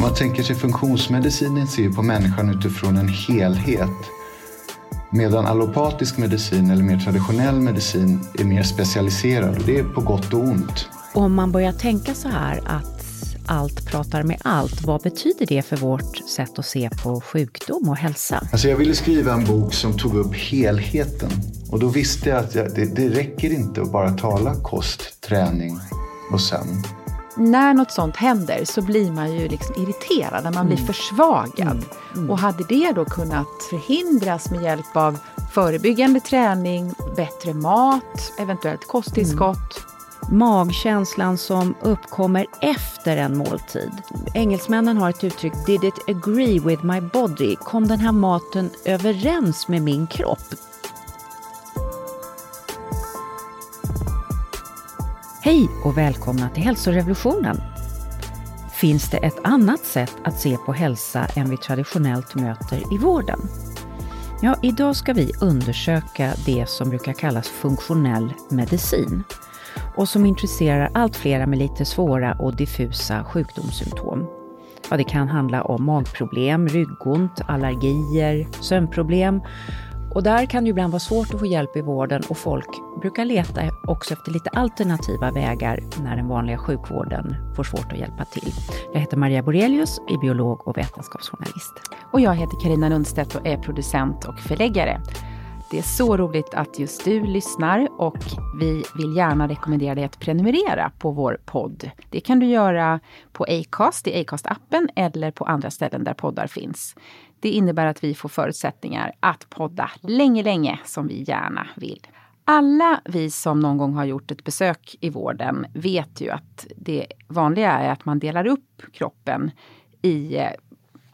Om man tänker sig funktionsmedicinen ser på människan utifrån en helhet. Medan allopatisk medicin eller mer traditionell medicin är mer specialiserad och det är på gott och ont. Om man börjar tänka så här att allt pratar med allt, vad betyder det för vårt sätt att se på sjukdom och hälsa? Alltså jag ville skriva en bok som tog upp helheten och då visste jag att jag, det, det räcker inte att bara tala kost, träning och sömn när något sånt händer så blir man ju liksom irriterad, man blir mm. försvagad. Mm. Mm. Och hade det då kunnat förhindras med hjälp av förebyggande träning, bättre mat, eventuellt kosttillskott. Mm. Magkänslan som uppkommer efter en måltid. Engelsmännen har ett uttryck, did it agree with my body? Kom den här maten överens med min kropp? Hej och välkomna till hälsorevolutionen! Finns det ett annat sätt att se på hälsa än vi traditionellt möter i vården? Ja, idag ska vi undersöka det som brukar kallas funktionell medicin och som intresserar allt flera med lite svåra och diffusa sjukdomssymptom. Ja, det kan handla om magproblem, ryggont, allergier, sömnproblem och där kan det ibland vara svårt att få hjälp i vården och folk brukar leta också efter lite alternativa vägar när den vanliga sjukvården får svårt att hjälpa till. Jag heter Maria Borelius, är biolog och vetenskapsjournalist. Och jag heter Karina Lundstedt och är producent och förläggare. Det är så roligt att just du lyssnar och vi vill gärna rekommendera dig att prenumerera på vår podd. Det kan du göra på Acast, i Acast-appen eller på andra ställen där poddar finns. Det innebär att vi får förutsättningar att podda länge, länge som vi gärna vill. Alla vi som någon gång har gjort ett besök i vården vet ju att det vanliga är att man delar upp kroppen i eh,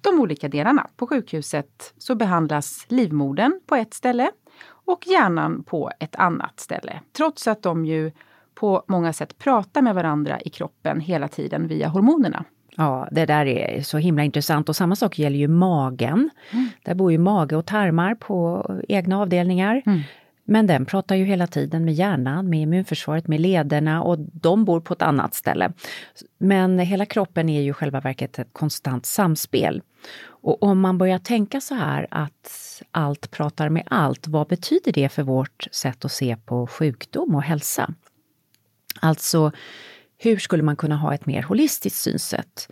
de olika delarna. På sjukhuset så behandlas livmodern på ett ställe och hjärnan på ett annat ställe. Trots att de ju på många sätt pratar med varandra i kroppen hela tiden via hormonerna. Ja, det där är så himla intressant och samma sak gäller ju magen. Mm. Där bor ju mage och tarmar på egna avdelningar. Mm. Men den pratar ju hela tiden med hjärnan, med immunförsvaret, med lederna och de bor på ett annat ställe. Men hela kroppen är ju själva verket ett konstant samspel. Och om man börjar tänka så här att allt pratar med allt, vad betyder det för vårt sätt att se på sjukdom och hälsa? Alltså, hur skulle man kunna ha ett mer holistiskt synsätt?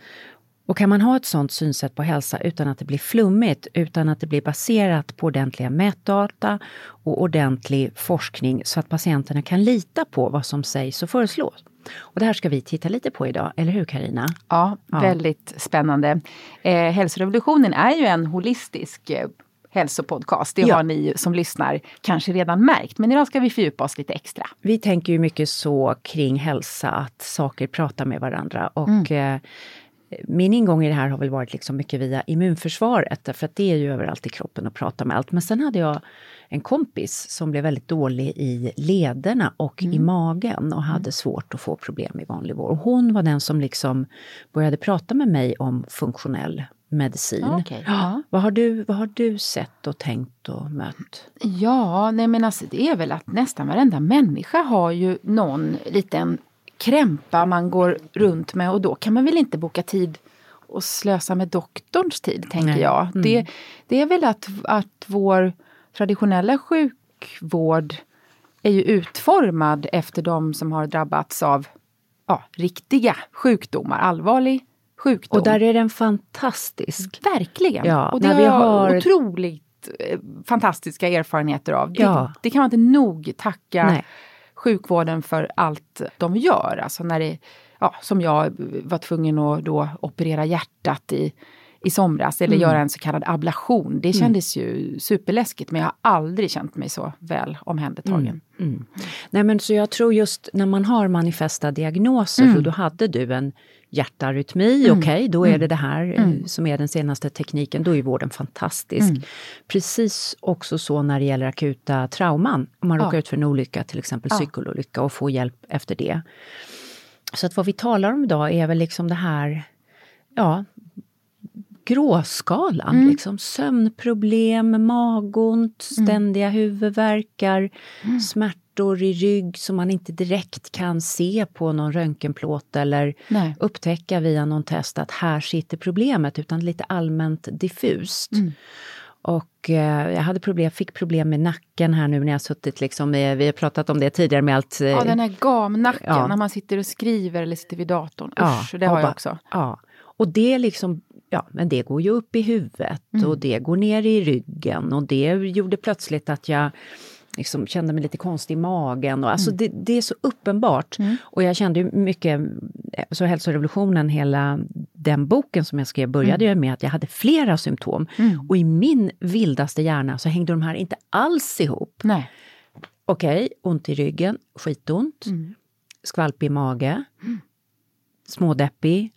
Och kan man ha ett sådant synsätt på hälsa utan att det blir flummigt, utan att det blir baserat på ordentliga mätdata och ordentlig forskning så att patienterna kan lita på vad som sägs och föreslås? Och det här ska vi titta lite på idag, eller hur Karina? Ja, ja, väldigt spännande. Eh, hälsorevolutionen är ju en holistisk eh, hälsopodcast. Det ja. har ni som lyssnar kanske redan märkt, men idag ska vi fördjupa oss lite extra. Vi tänker ju mycket så kring hälsa, att saker pratar med varandra och mm. eh, min ingång i det här har väl varit liksom mycket via immunförsvaret, därför att det är ju överallt i kroppen och pratar med allt. Men sen hade jag en kompis som blev väldigt dålig i lederna och mm. i magen och hade mm. svårt att få problem i vanlig. Och hon var den som liksom började prata med mig om funktionell medicin. Okay. Ja. Vad, har du, vad har du sett och tänkt och mött? Ja, nej men alltså det är väl att nästan varenda människa har ju någon liten krämpa man går runt med och då kan man väl inte boka tid och slösa med doktorns tid, tänker nej. jag. Mm. Det, det är väl att, att vår traditionella sjukvård är ju utformad efter de som har drabbats av ja, riktiga sjukdomar, allvarlig sjukdom. Och där är den fantastisk. Verkligen! Ja, och det har jag har... otroligt eh, fantastiska erfarenheter av. Det, ja. det kan man inte nog tacka Nej. sjukvården för allt de gör. Alltså när det, ja, som jag var tvungen att då operera hjärtat i i somras eller mm. göra en så kallad ablation. Det mm. kändes mm. ju superläskigt men jag har aldrig känt mig så väl omhändertagen. Mm. mm. Nej men så jag tror just när man har manifesta diagnoser, mm. för då hade du en hjärtarytmi, mm. okej okay, då är det det här som är den senaste tekniken, då är vården fantastisk. Precis också så när det gäller akuta trauman, om man ja. råkar ut för en olycka, till exempel ja. cykelolycka och får hjälp efter det. Så att vad vi talar om idag är väl liksom det här, ja, gråskalan. Mm. Liksom. Sömnproblem, magont, mm. ständiga mm. huvudvärkar, mm. smärta smärtor i rygg som man inte direkt kan se på någon röntgenplåt eller Nej. upptäcka via någon test att här sitter problemet, utan lite allmänt diffust. Mm. Och eh, jag hade problem, fick problem med nacken här nu när jag suttit liksom, med, vi har pratat om det tidigare med allt... eh, Ja, den här gamnacken Ja. när man sitter och skriver eller sitter vid datorn. Ja, Usch, det har jag också. Ja, och det liksom, ja men det går ju upp i huvudet Mm. och det går ner i ryggen och det gjorde plötsligt att jag liksom kände mig lite konstig i magen. Och, alltså Mm. det, det är så uppenbart. Och jag kände ju mycket, så hälsorevolutionen, hela den boken som jag skrev började Mm. ju med att jag hade flera symptom. Och i min vildaste hjärna så hängde de här inte alls ihop. Nej. Okej, ont i ryggen, skitont, skvalpig mage, smådeppig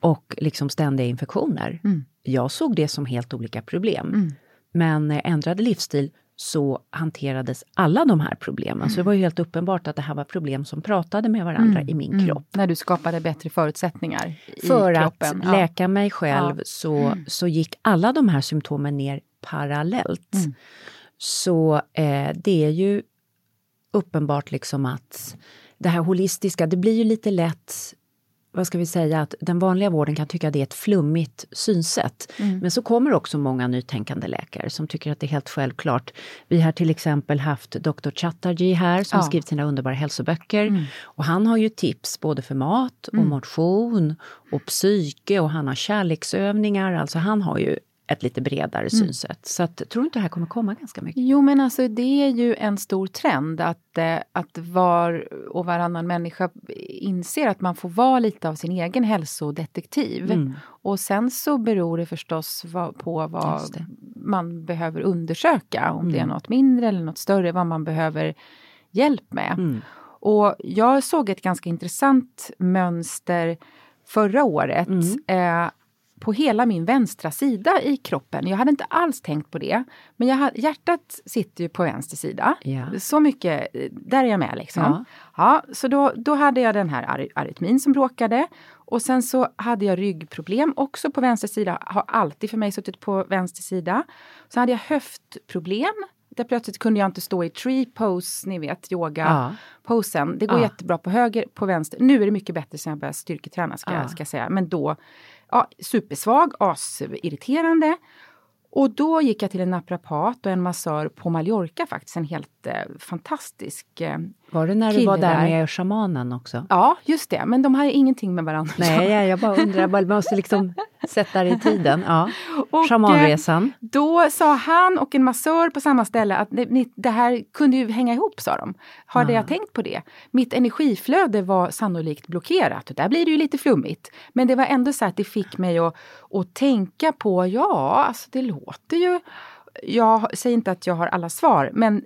och liksom ständiga infektioner. Jag såg det som helt olika problem. Men när jag ändrade livsstil så hanterades alla de här problemen. Så det var ju helt uppenbart att det här var problem som pratade med varandra i min kropp. När du skapade bättre förutsättningar i För kroppen. att Ja. läka mig själv Ja. så, så gick alla de här symptomen ner parallellt. Mm. Så eh, det är ju uppenbart liksom att det här holistiska, det blir ju lite lätt vad ska vi säga, att den vanliga vården kan tycka att det är ett flummigt synsätt. Mm. Men så kommer också många nytänkande läkare som tycker att det är helt självklart. Vi har till exempel haft Dr. Chatterjee här som Ja. har skrivit sina underbara hälsoböcker. Mm. Och han har ju tips både för mat och motion och psyke och han har kärleksövningar. Alltså han har ju ett lite bredare Mm. synsätt. Så att, tror du inte det här kommer komma ganska mycket? Jo men alltså det är ju en stor trend att, eh, att var och varannan människa inser att man får vara lite av sin egen hälsodetektiv. Mm. Och sen så beror det förstås vad, på vad man behöver undersöka. Om det är Mm. något mindre eller något större, vad man behöver hjälp med. Mm. Och jag såg ett ganska intressant mönster förra året. Mm. Eh, på hela min vänstra sida i kroppen. Jag hade inte alls tänkt på det. Men jag, hjärtat sitter ju på vänster sida. Ja. Så mycket, eh, där är jag med liksom. Ja. Ja. så då, då hade jag den här ar- arytmin som bråkade. Och sen så hade jag ryggproblem också på vänster sida. Har alltid för mig suttit på vänster sida. Så hade jag höftproblem. Där plötsligt kunde jag inte stå i tree pose, ni vet, yoga Ja. posen. Det går Ja. jättebra på höger, på vänster. Nu är det mycket bättre sen jag började styrketräna ska, Ja. jag- ska jag säga. Men då, ja, supersvag, asirriterande. Och då gick jag till en naprapat och en massör på Mallorca faktiskt. En helt eh, fantastisk... Eh, var det när du var där med shamanen också? ja, just det. Men de har ingenting med varandra Nej, jag, bara undrar, bara måste liksom sätta det i tiden. Ja. Och, eh, Shamanresan. Då sa han och en massör på samma ställe att det, det här kunde ju hänga ihop, sa de. Hade Ja. jag tänkt på det? Mitt energiflöde var sannolikt blockerat. Där blir det ju lite flummigt. Men det var ändå så att det fick mig att, att tänka på, ja, alltså det låter ju... Jag säger inte att jag har alla svar, men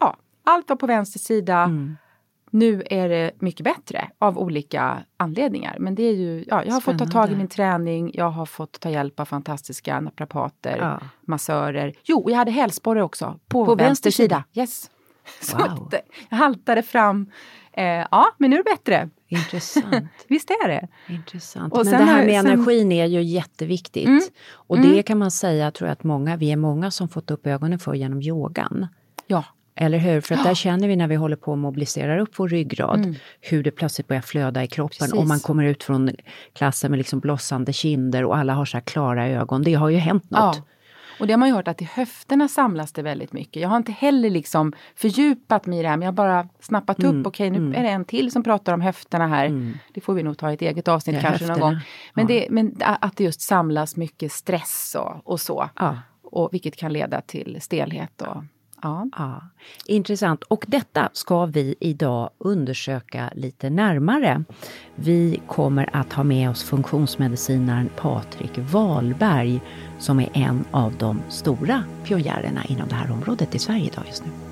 ja, allt var på vänster sida. Mm. Nu är det mycket bättre av olika anledningar. Men det är ju, ja, jag har fått ta tag i Spännande. min träning, jag har fått ta hjälp av fantastiska naprapater, Ja. massörer. Jo, jag hade hälsporre också på, På vänster, vänster sida. Yes. Så Wow. eh, jag haltade fram. Eh, ja, men nu är det bättre. Intressant. Visst är det? Intressant. Och Men det här med sen- energin är ju jätteviktigt. Mm. Och Mm. det kan man säga, tror jag att många, vi är många som fått upp ögonen för genom yogan. Ja. Eller hur? För att där känner vi när vi håller på och mobiliserar upp vår ryggrad, hur det plötsligt börjar flöda i kroppen. Mm. Precis. Och man kommer ut från klassen med liksom blossande kinder och alla har så här klara ögon. Det har ju hänt något. Ja. Och det har man ju hört att i höfterna samlas det väldigt mycket. Jag har inte heller liksom fördjupat mig i det här men jag har bara snappat Mm, upp, okej nu är det en till som pratar om höfterna här. Det får vi nog ta i ett eget avsnitt kanske någon höfterna. gång. Men, Ja. det, men att det just samlas mycket stress och, och så. Ja. Och vilket kan leda till stelhet och ja. Ja, intressant. Och detta ska vi idag undersöka lite närmare. Vi kommer att ha med oss funktionsmedicinaren Patrik Wahlberg som är en av de stora pionjärerna inom det här området i Sverige idag just nu.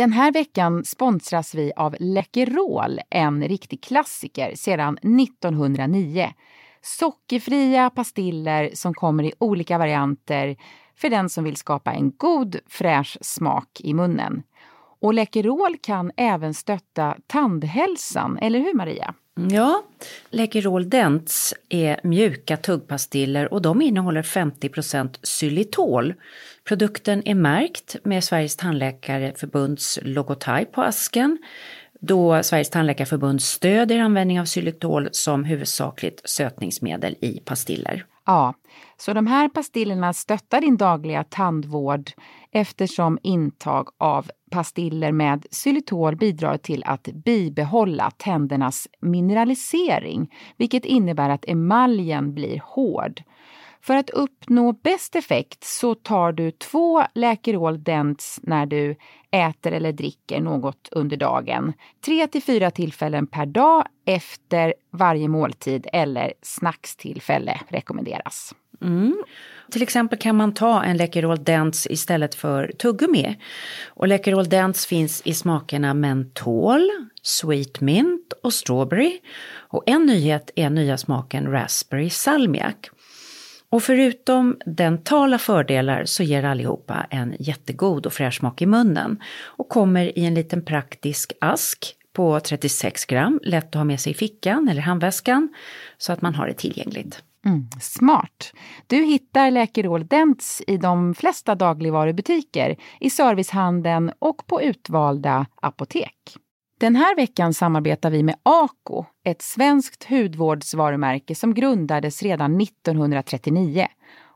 Den här veckan sponsras vi av Läkerol, en riktig klassiker sedan 1909. Sockerfria pastiller som kommer i olika varianter för den som vill skapa en god fräsch smak i munnen. Och Läkerol kan även stötta tandhälsan, eller hur Maria? Ja, Läkerol Dents är mjuka tuggpastiller och de innehåller 50% xylitol. Produkten är märkt med Sveriges tandläkarförbunds logotyp på asken då Sveriges tandläkarförbund stödjer användning av xylitol som huvudsakligt sötningsmedel i pastiller. Ja, så de här pastillerna stöttar din dagliga tandvård eftersom intag av pastiller med xylitol bidrar till att bibehålla tändernas mineralisering, vilket innebär att emaljen blir hård. För att uppnå bäst effekt så tar du två Läkerol Dents när du äter eller dricker något under dagen. Tre till fyra tillfällen per dag efter varje måltid eller snackstillfälle rekommenderas. Mm. Till exempel kan man ta en Läkerol Dents istället för tuggummi. Och Läkerol Dents finns i smakerna mentol, sweet mint och strawberry. Och en nyhet är nya smaken raspberry salmiak. Och förutom dentala fördelar så ger allihopa en jättegod och fräsch smak i munnen och kommer i en liten praktisk ask på 36 gram, lätt att ha med sig i fickan eller handväskan så att man har det tillgängligt. Mm, smart! Du hittar Läkerol Dents i de flesta dagligvarubutiker, i servicehandeln och på utvalda apotek. Den här veckan samarbetar vi med Ako, ett svenskt hudvårdsvarumärke som grundades redan 1939.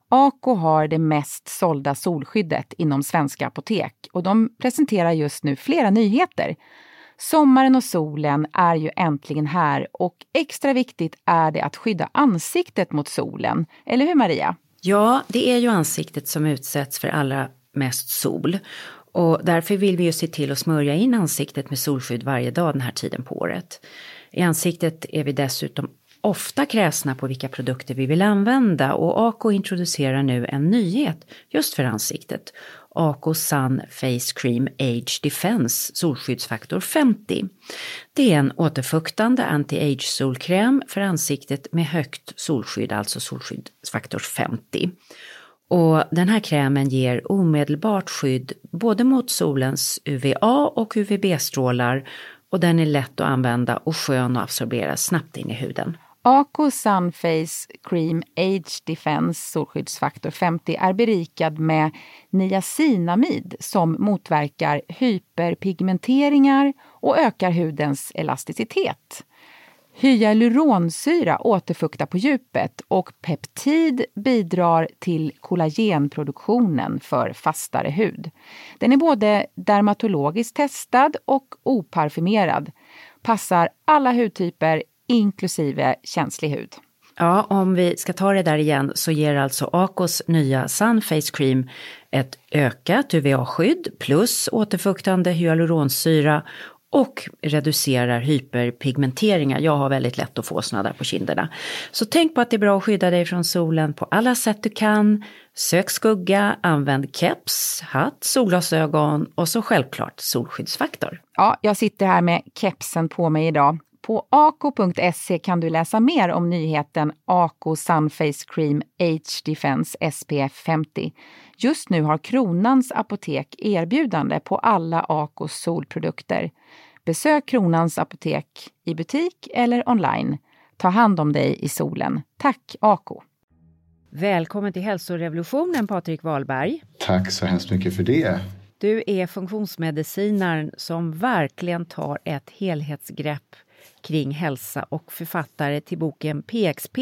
Ako har det mest sålda solskyddet inom svenska apotek och de presenterar just nu flera nyheter. Sommaren och solen är ju äntligen här och extra viktigt är det att skydda ansiktet mot solen. Eller hur Maria? Ja, det är ju ansiktet som utsätts för allra mest sol. Och därför vill vi ju se till att smörja in ansiktet med solskydd varje dag den här tiden på året. I ansiktet är vi dessutom ofta kräsna på vilka produkter vi vill använda och Ako introducerar nu en nyhet just för ansiktet. Aco-Sun Face Cream Age Defense solskyddsfaktor 50. Det är en återfuktande anti-age solkräm för ansiktet med högt solskydd, alltså solskyddsfaktor 50. Och den här krämen ger omedelbart skydd både mot solens UVA och UVB-strålar och den är lätt att använda och skön att absorbera snabbt in i huden. Ako Sunface Cream Age Defense solskyddsfaktor 50 är berikad med niacinamid som motverkar hyperpigmenteringar och ökar hudens elasticitet. Hyaluronsyra återfuktar på djupet och peptid bidrar till kollagenproduktionen för fastare hud. Den är både dermatologiskt testad och oparfumerad. Passar alla hudtyper inklusive känslig hud. Ja, om vi ska ta det där igen så ger alltså Acos nya Sun Face Cream ett ökat UVA-skydd plus återfuktande hyaluronsyra och reducerar hyperpigmenteringar. Jag har väldigt lätt att få såna där på kinderna. Så tänk på att det är bra att skydda dig från solen på alla sätt du kan. Sök skugga, använd keps, hatt, solglasögon och så självklart solskyddsfaktor. Ja, jag sitter här med kepsen på mig idag. På ako.se kan du läsa mer om nyheten Ako Sunface Cream Age Defense SPF 50. Just nu har Kronans apotek erbjudande på alla Akos solprodukter. Besök Kronans apotek i butik eller online. Ta hand om dig i solen. Tack Ako! Välkommen till hälsorevolutionen Patrik Wahlberg. Tack så hemskt mycket för det. Du är funktionsmedicinaren som verkligen tar ett helhetsgrepp kring hälsa och författare till boken PXP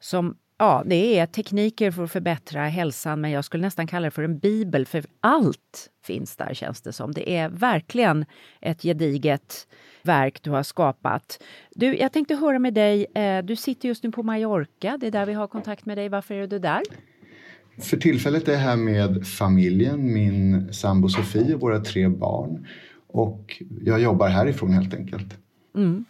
som Ja, det är tekniker för att förbättra hälsan, men jag skulle nästan kalla det för en bibel, för allt finns där känns det som. Det är verkligen ett gediget verk du har skapat. Du, jag tänkte höra med dig, eh, du sitter just nu på Mallorca, det är där vi har kontakt med dig. Varför är du där? För tillfället är jag här med familjen, min sambo Sofie och våra tre barn. Och jag jobbar härifrån helt enkelt. Mm.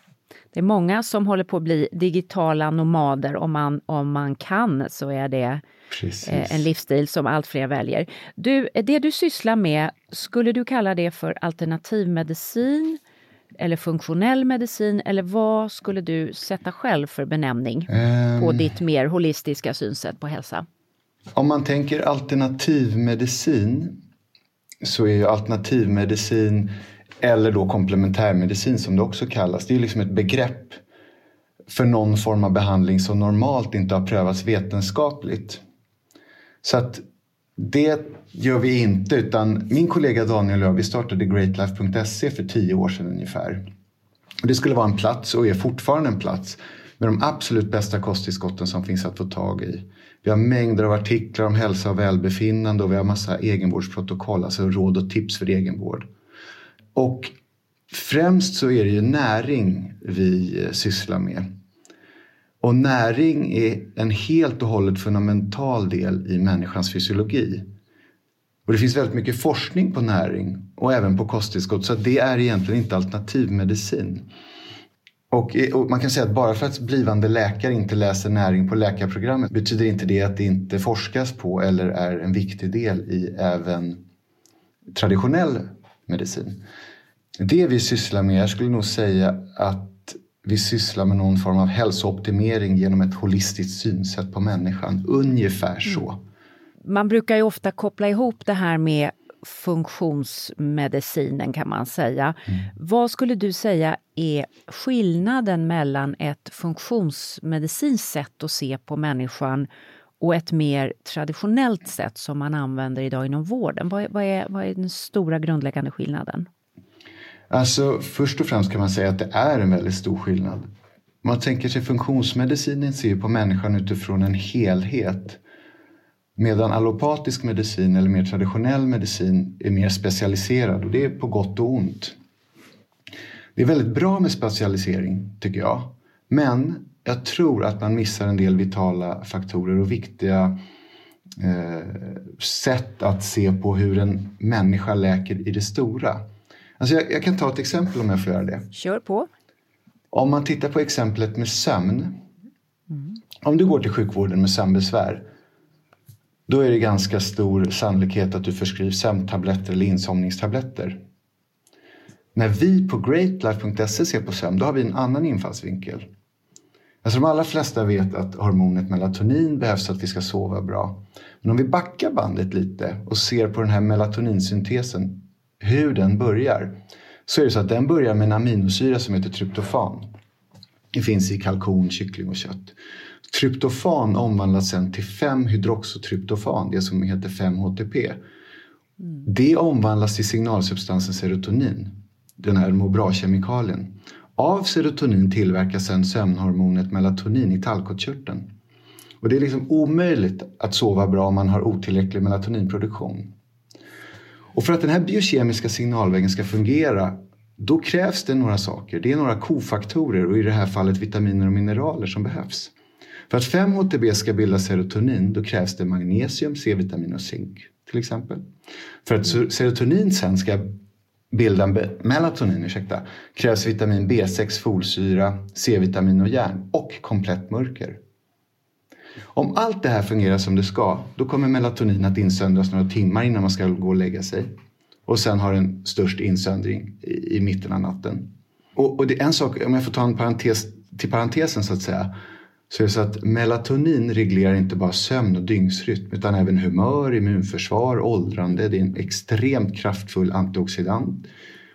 Det är många som håller på att bli digitala nomader. Om man, om man kan så är det Precis. Eh, en livsstil som allt fler väljer. Du, det du sysslar med, skulle du kalla det för alternativmedicin eller funktionell medicin eller vad skulle du sätta själv för benämning um, på ditt mer holistiska synsätt på hälsa? Om man tänker alternativmedicin så är ju alternativmedicin eller då komplementärmedicin som det också kallas. Det är liksom ett begrepp för någon form av behandling som normalt inte har prövats vetenskapligt. Så att det gör vi inte utan min kollega Daniel och jag vi startade greatlife.se för tio år sedan ungefär. Det skulle vara en plats och är fortfarande en plats med de absolut bästa kosttillskotten som finns att få tag i. Vi har mängder av artiklar om hälsa och välbefinnande och vi har massa egenvårdsprotokoll, alltså råd och tips för egenvård. Och främst så är det ju näring vi eh, sysslar med. Och näring är en helt och hållet fundamental del i människans fysiologi. Och det finns väldigt mycket forskning på näring och även på kosttillskott så det är egentligen inte alternativmedicin. Och, eh, och man kan säga att bara för att blivande läkare inte läser näring på läkarprogrammet betyder inte det att det inte forskas på eller är en viktig del i även traditionell medicin. Det vi sysslar med, jag skulle nog säga att vi sysslar med någon form av hälsooptimering genom ett holistiskt synsätt på människan. Ungefär så. Mm. Man brukar ju ofta koppla ihop det här med funktionsmedicinen kan man säga. Mm. Vad skulle du säga är skillnaden mellan ett funktionsmedicinskt sätt att se på människan och ett mer traditionellt sätt som man använder idag inom vården? Vad är, vad är, vad är den stora grundläggande skillnaden? Alltså, först och främst kan man säga att det är en väldigt stor skillnad. Man tänker sig funktionsmedicinen ser på människan utifrån en helhet. Medan allopatisk medicin eller mer traditionell medicin är mer specialiserad och det är på gott och ont. Det är väldigt bra med specialisering tycker jag. Men jag tror att man missar en del vitala faktorer och viktiga eh, sätt att se på hur en människa läker i det stora. Alltså jag, jag, kan ta ett exempel om jag får göra det. Kör på. Om man tittar på exemplet med sömn. Mm. Om du går till sjukvården med sömnbesvär. Då är det ganska stor sannolikhet att du förskrivs sömntabletter eller insomningstabletter. När vi på greatlife.se ser på sömn, då har vi en annan infallsvinkel. Alltså de allra flesta vet att hormonet melatonin behövs för att vi ska sova bra. Men om vi backar bandet lite och ser på den här melatoninsynthesen hur den börjar så är det så att den börjar med en aminosyra som heter tryptofan. Det finns i kalkon, kyckling och kött. Tryptofan omvandlas sen till 5-hydroxotryptofan, det som heter 5-HTP. Mm. Det omvandlas till signalsubstansen serotonin, den här må bra-kemikalien. Av serotonin tillverkas sen sömnhormonet melatonin i tallkottkörteln. Och det är liksom omöjligt att sova bra om man har otillräcklig melatoninproduktion. Och för att den här biokemiska signalvägen ska fungera då krävs det några saker. Det är några kofaktorer och i det här fallet vitaminer och mineraler som behövs. För att 5-HTB ska bilda serotonin då krävs det magnesium, C-vitamin och zink till exempel. För att serotonin sen ska bilda melatonin ursäkta, krävs vitamin B6, folsyra, C-vitamin och järn och komplett mörker. Om allt det här fungerar som det ska, då kommer melatonin att insöndras några timmar innan man ska gå och lägga sig. Och sen har den störst insöndring i, i mitten av natten. Och, och, det är en sak, om jag får ta en parentes till parentesen så att säga. Så är det så att melatonin reglerar inte bara sömn och dygnsrytm utan även humör, immunförsvar, åldrande. Det är en extremt kraftfull antioxidant.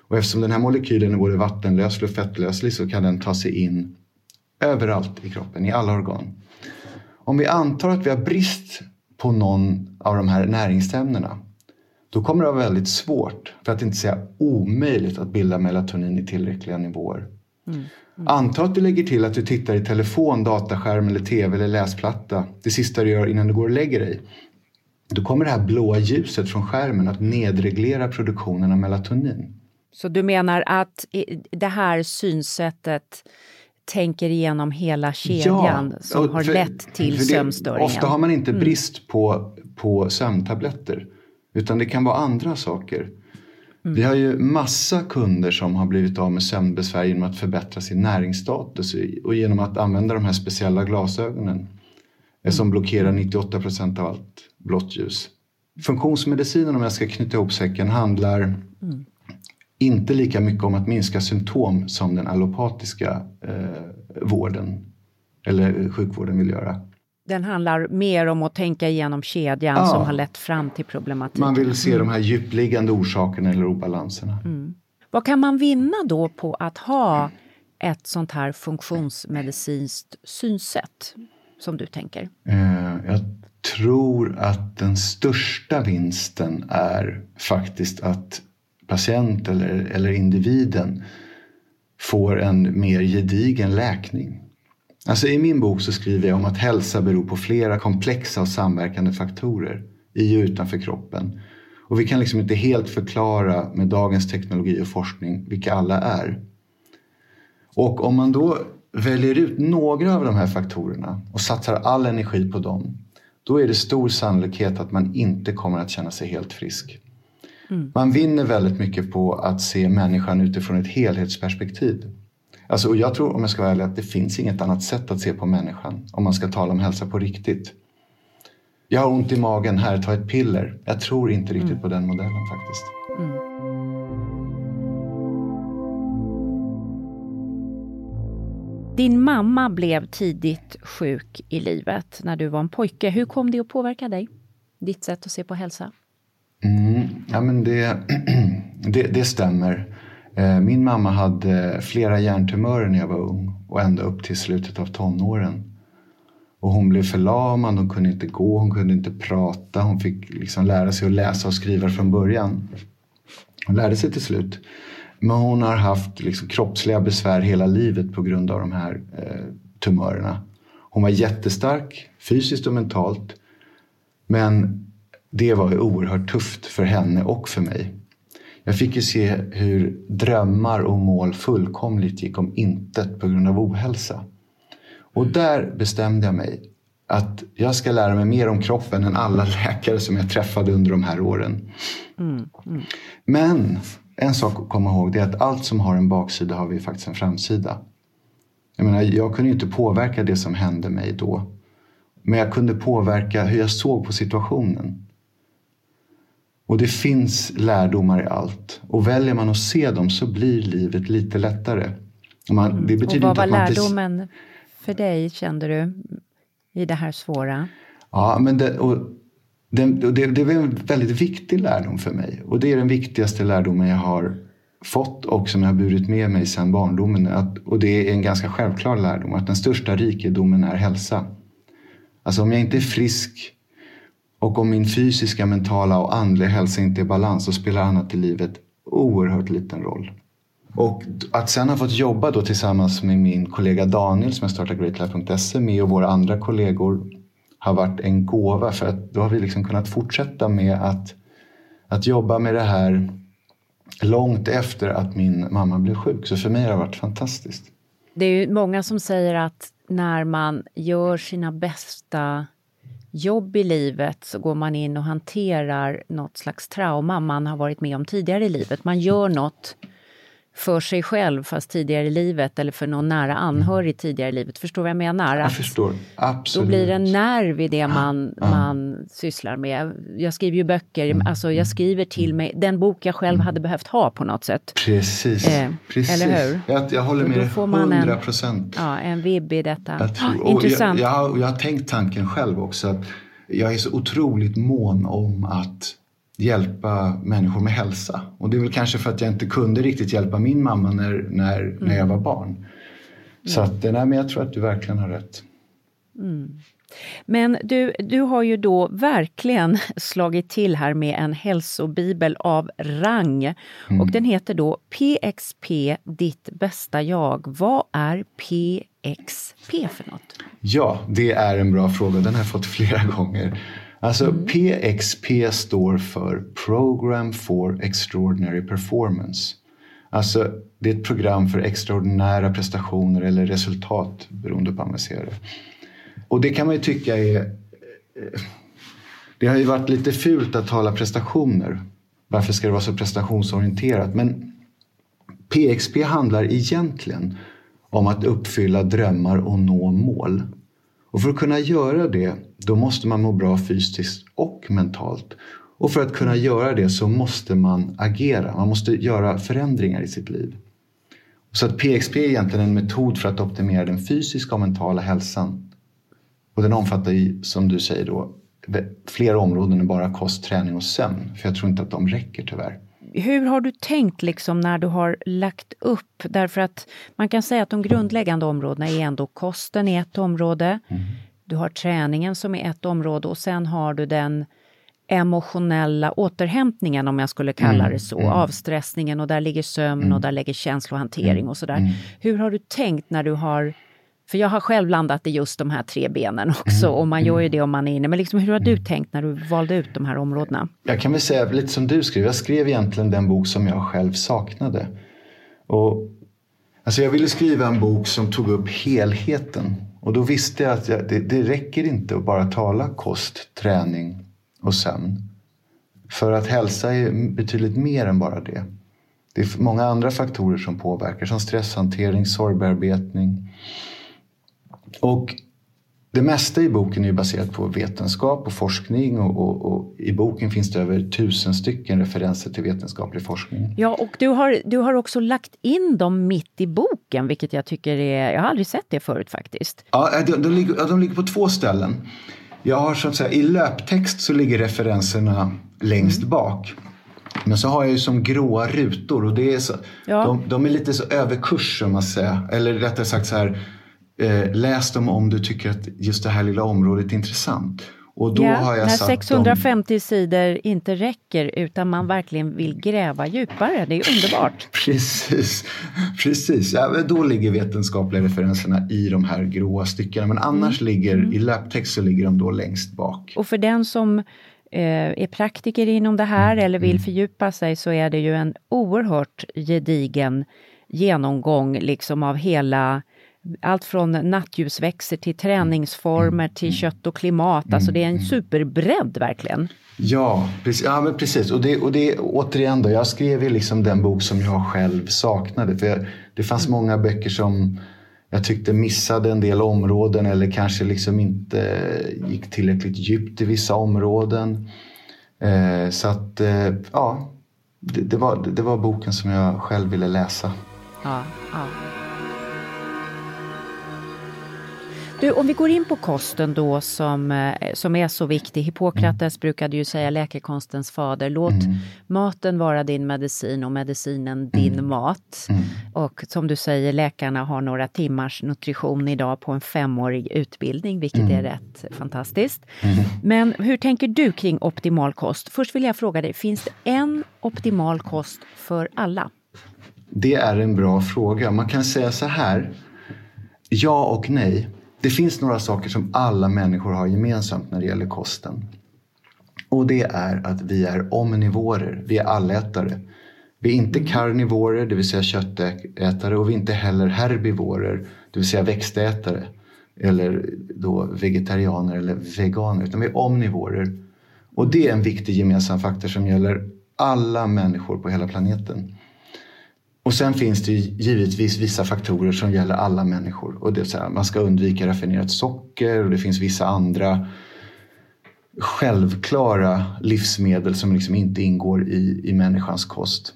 Och eftersom den här molekylen är både vattenlöslig och fettlöslig så kan den ta sig in överallt i kroppen, i alla organ. Om vi antar att vi har brist på någon av de här näringsämnena då kommer det vara väldigt svårt, för att inte säga omöjligt, att bilda melatonin i tillräckliga nivåer. Mm. Mm. Anta att du lägger till att du tittar i telefon, dataskärm eller tv eller läsplatta. Det sista du gör innan du går och lägger dig. Då kommer det här blåa ljuset från skärmen att nedreglera produktionen av melatonin. Så du menar att det här synsättet tänker igenom hela kedjan ja, som har lett till sömnstörningen? Ofta har man inte mm. brist på, på sömntabletter. Utan det kan vara andra saker. Mm. Vi har ju massa kunder som har blivit av med sömnbesvär genom att förbättra sin näringsstatus och genom att använda de här speciella glasögonen mm. som blockerar 98 procent av allt blått ljus. Funktionsmedicinen, om jag ska knyta ihop säcken, handlar mm. inte lika mycket om att minska symptom som den allopatiska eh, vården eller sjukvården vill göra den handlar mer om att tänka igenom kedjan ja. som har lett fram till problematiken. Man vill se mm. de här djupliggande orsakerna eller obalanserna. Mm. Vad kan man vinna då på att ha ett sånt här funktionsmedicinskt synsätt som du tänker? Eh, jag tror att den största vinsten är faktiskt att patient eller, eller individen får en mer gedigen läkning. Alltså I min bok så skriver jag om att hälsa beror på flera komplexa och samverkande faktorer i och utanför kroppen. Och vi kan liksom inte helt förklara med dagens teknologi och forskning vilka alla är. Och om man då väljer ut några av de här faktorerna och satsar all energi på dem, då är det stor sannolikhet att man inte kommer att känna sig helt frisk. Mm. Man vinner väldigt mycket på att se människan utifrån ett helhetsperspektiv. Alltså, och jag tror, om jag ska vara ärlig, att det finns inget annat sätt att se på människan om man ska tala om hälsa på riktigt. Jag har ont i magen, här, ta ett piller. Jag tror inte riktigt mm. på den modellen faktiskt. Mm. Din mamma blev tidigt sjuk i livet när du var en pojke. Hur kom det att påverka dig? Ditt sätt att se på hälsa? Mm, ja, men det, det, det stämmer. Eh, min mamma hade flera hjärntumörer när jag var ung och ända upp till slutet av tonåren. Och hon blev förlamad, hon kunde inte gå, hon kunde inte prata. Hon fick liksom lära sig att läsa och skriva från början. Hon lärde sig till slut. Men hon har haft liksom kroppsliga besvär hela livet på grund av de här eh, tumörerna. Hon var jättestark fysiskt och mentalt. Men det var oerhört tufft för henne och för mig. Jag fick ju se hur drömmar och mål fullkomligt gick om intet på grund av ohälsa. Och där bestämde jag mig att jag ska lära mig mer om kroppen än alla läkare som jag träffade under de här åren. Mm, mm. Men en sak att komma ihåg det är att allt som har en baksida har vi faktiskt en framsida. Jag menar, jag kunde inte påverka det som hände mig då. Men jag kunde påverka hur jag såg på situationen. Och det finns lärdomar i allt. Och väljer man att se dem så blir livet lite lättare. Man, det mm. betyder och vad var lärdomen inte... för dig, kände du, i det här svåra? Ja, men det, och det, det, det är en väldigt viktig lärdom för mig. Och det är den viktigaste lärdomen jag har fått och som jag har burit med mig sedan barndomen. Att, och det är en ganska självklar lärdom, att den största rikedomen är hälsa. Alltså om jag inte är frisk och om min fysiska, mentala och andliga hälsa inte är i balans så spelar annat i livet oerhört liten roll. Och att sen ha fått jobba då tillsammans med min kollega Daniel som jag startade greatlife.se med och våra andra kollegor har varit en gåva för att då har vi liksom kunnat fortsätta med att, att jobba med det här långt efter att min mamma blev sjuk. Så för mig har det varit fantastiskt. Det är ju många som säger att när man gör sina bästa jobb i livet så går man in och hanterar något slags trauma man har varit med om tidigare i livet. Man gör något för sig själv fast tidigare i livet eller för någon nära anhörig tidigare i livet. Förstår vad jag menar? Jag förstår, absolut. Då blir det en nerv i det man, Ja. man sysslar med. Jag skriver ju böcker, Mm. alltså jag skriver till mig den bok jag själv hade behövt ha på något sätt. Precis, Eh, precis. eller hur? Jag, jag håller med dig 100 procent. Ja, en vibb i detta. Jag, tror, Ah, och Intressant. Jag, jag, har, jag har tänkt tanken själv också att jag är så otroligt mån om att hjälpa människor med hälsa. Och det är väl kanske för att jag inte kunde riktigt hjälpa min mamma när, när, när jag Mm. var barn. Så att, nej, men jag tror att du verkligen har rätt. Men du, du har ju då verkligen slagit till här med en hälsobibel av rang. Mm. Och den heter då PXP, ditt bästa jag. Vad är PXP för något? Ja, det är en bra fråga. Den har jag fått flera gånger. Alltså PXP står för Program for Extraordinary Performance. Alltså det är ett program för extraordinära prestationer eller resultat beroende på hur man ser det. Och det kan man ju tycka är... eh, Det har ju varit lite fult att tala prestationer. Varför ska det vara så prestationsorienterat? Men PXP handlar egentligen om att uppfylla drömmar och nå mål. Och för att kunna göra det, då måste man må bra fysiskt och mentalt. Och för att kunna göra det så måste man agera. Man måste göra förändringar i sitt liv. Så att PXP är egentligen en metod för att optimera den fysiska och mentala hälsan. Och den omfattar, ju, som du säger då, fler områden än bara kost, träning och sömn. För jag tror inte att de räcker tyvärr. Hur har du tänkt liksom när du har lagt upp? Därför att man kan säga att de grundläggande områdena är ändå kosten i ett område. Du har träningen som är ett område och sen har du den emotionella återhämtningen om jag skulle kalla det så. Avstressningen och där ligger sömn och där ligger känslohantering och sådär. Hur har du tänkt när du har för jag har själv landat i just de här tre benen också och man gör ju det om man är inne. Men liksom, hur har du tänkt när du valde ut de här områdena? Jag kan väl säga lite som du skrev. Jag skrev egentligen den bok som jag själv saknade. Och, alltså jag ville skriva en bok som tog upp helheten. Och då visste jag att jag, det, det räcker inte att bara tala kost, träning och sömn. För att hälsa är betydligt mer än bara det. Det är många andra faktorer som påverkar som stresshantering, sorgbearbetning. Och det mesta i boken är baserat på vetenskap och forskning och, och, och, i boken finns det över tusen stycken referenser till vetenskaplig forskning. Ja, och du har, du har också lagt in dem mitt i boken, vilket jag tycker är... Jag har aldrig sett det förut faktiskt. Ja, de, de, ligger, de ligger på två ställen. Jag har så att säga, I löptext så ligger referenserna längst Mm. bak. Men så har jag ju som gråa rutor och det är så, Ja. de, de är lite så överkurs som man säger. Eller rättare sagt så här, eh, läs dem om du tycker att just det här lilla området är intressant. Och då ja, har jag när satt 650 sidor inte räcker utan man verkligen vill gräva djupare. Det är underbart. dem. Precis, precis. Ja, då ligger vetenskapliga referenserna i de här gråa styckena. Men annars Mm. ligger, i löptext så ligger de då längst bak. Och för den som eh, är praktiker inom det här eller Mm. vill fördjupa sig så är det ju en oerhört gedigen genomgång liksom av hela allt från nattljusväxter till träningsformer till kött och klimat. Alltså det är en superbredd verkligen. Ja, precis. Ja, men precis. Och, det, och det återigen då, jag skrev ju liksom den bok som jag själv saknade. För jag, det fanns många böcker som jag tyckte missade en del områden eller kanske liksom inte gick tillräckligt djupt i vissa områden. Eh, så att, eh, ja, det, det, var, det var boken som jag själv ville läsa. Ja, ja. Du, om vi går in på kosten då som, eh, som är så viktig. Hippokrates brukade ju säga läkekonstens fader, låt maten vara din medicin och medicinen din mat. Och som du säger, läkarna har några timmars nutrition idag på en femårig utbildning, vilket är rätt fantastiskt. Men hur tänker du kring optimal kost? Först vill jag fråga dig, finns det en optimal kost för alla? Det är en bra fråga. Man kan säga så här. Ja och nej. Det finns några saker som alla människor har gemensamt när det gäller kosten. Och det är att vi är omnivorer. Vi är allätare. Vi är inte karnivorer, det vill säga köttätare och vi är inte heller herbivorer, det vill säga växtätare. eller då vegetarianer eller veganer, utan vi är omnivorer. Och det är en viktig gemensam faktor som gäller alla människor på hela planeten. Och sen finns det givetvis vissa faktorer som gäller alla människor. Och det är så här, man ska undvika raffinerat socker och det finns vissa andra självklara livsmedel som liksom inte ingår i, i människans kost.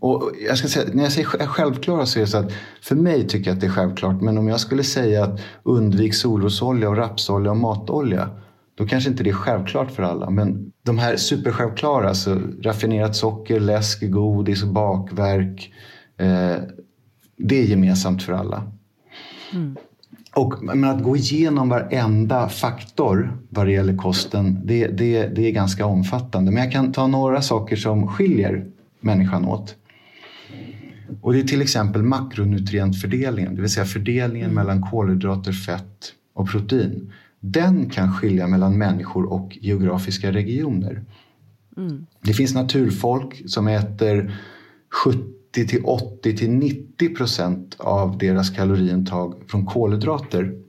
Och jag ska säga, när jag säger självklara så är det så att för mig tycker jag att det är självklart. Men om jag skulle säga att undvik solrosolja och rapsolja och matolja. Då kanske inte det är självklart för alla. Men de här supersjälvklara, alltså raffinerat socker, läsk, godis, bakverk. Eh, det är gemensamt för alla. Mm. Och, men att gå igenom varenda faktor vad det gäller kosten, det, det, det är ganska omfattande. Men jag kan ta några saker som skiljer människan åt. Och det är till exempel makronutrientfördelningen, det vill säga fördelningen mm. mellan kolhydrater, fett och protein. Den kan skilja mellan människor och geografiska regioner. Mm. Det finns naturfolk som äter 70 till 80 till 90 procent av deras kaloriintag från kolhydrater.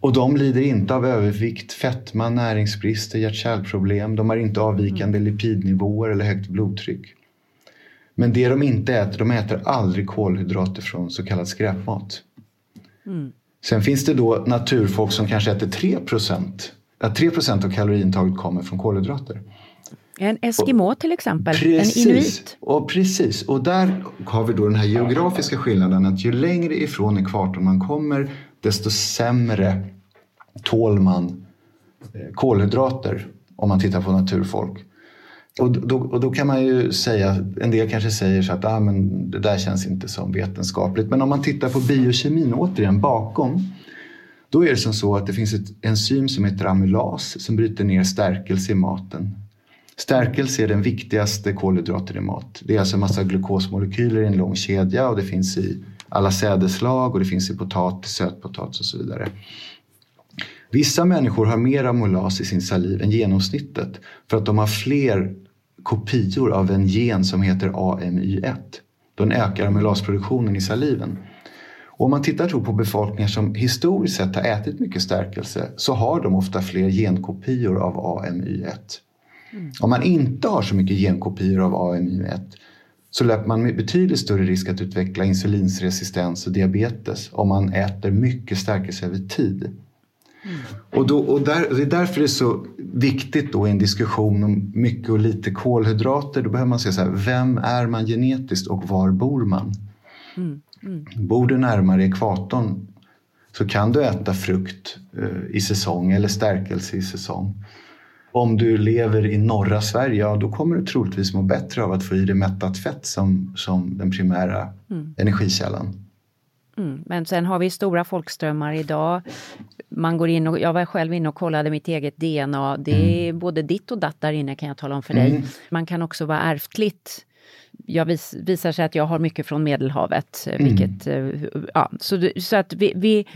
Och de lider inte av övervikt, fetma, näringsbrister, hjärt-kärlproblem. De har inte avvikande mm. lipidnivåer eller högt blodtryck. Men det de inte äter, de äter aldrig kolhydrater från så kallad skräpmat. Mm. Sen finns det då naturfolk som kanske äter 3 procent. Att 3 procent av kaloriintaget kommer från kolhydrater. En eskimo till exempel, precis, en inuit. Och precis, och där har vi då den här geografiska skillnaden att ju längre ifrån ekvatorn man kommer desto sämre tål man eh, kolhydrater om man tittar på naturfolk. Och då, och då, kan man ju säga, en del kanske säger så att ah, men det där känns inte som vetenskapligt. Men om man tittar på biokemin återigen bakom. Då är det som så att det finns ett enzym som heter amylas som bryter ner stärkelse i maten. Stärkelse är den viktigaste kolhydraten i mat. Det är alltså en massa glukosmolekyler i en lång kedja och det finns i alla sädeslag och det finns i potatis, sötpotatis och så vidare. Vissa människor har mer amylas i sin saliv än genomsnittet för att de har fler kopior av en gen som heter AMY1. Den ökar amylasproduktionen i saliven. Och om man tittar på befolkningar som historiskt sett har ätit mycket stärkelse så har de ofta fler genkopior av AMY1. Mm. Om man inte har så mycket genkopior av AMY1 så löper man med betydligt större risk att utveckla insulinsresistens och diabetes om man äter mycket stärkelse över tid. Och, då, och där, det är därför det är så viktigt då i en diskussion om mycket och lite kolhydrater. Då behöver man säga så här, vem är man genetiskt och var bor man? Mm. Mm. Bor du närmare ekvatorn så kan du äta frukt eh, i säsong eller stärkelse i säsong. Om du lever i norra Sverige, ja, då kommer du troligtvis må bättre av att få i dig mättat fett som, som den primära mm. energikällan. Mm. Men sen har vi stora folkströmmar idag. Man går in och, jag var själv inne och kollade mitt eget DNA. Det är mm. både ditt och datt där inne kan jag tala om för dig. Mm. Man kan också vara ärftligt jag vis, visar sig att jag har mycket från Medelhavet. Eh, mm. Vilket, eh, ja, så, så att vi, vi,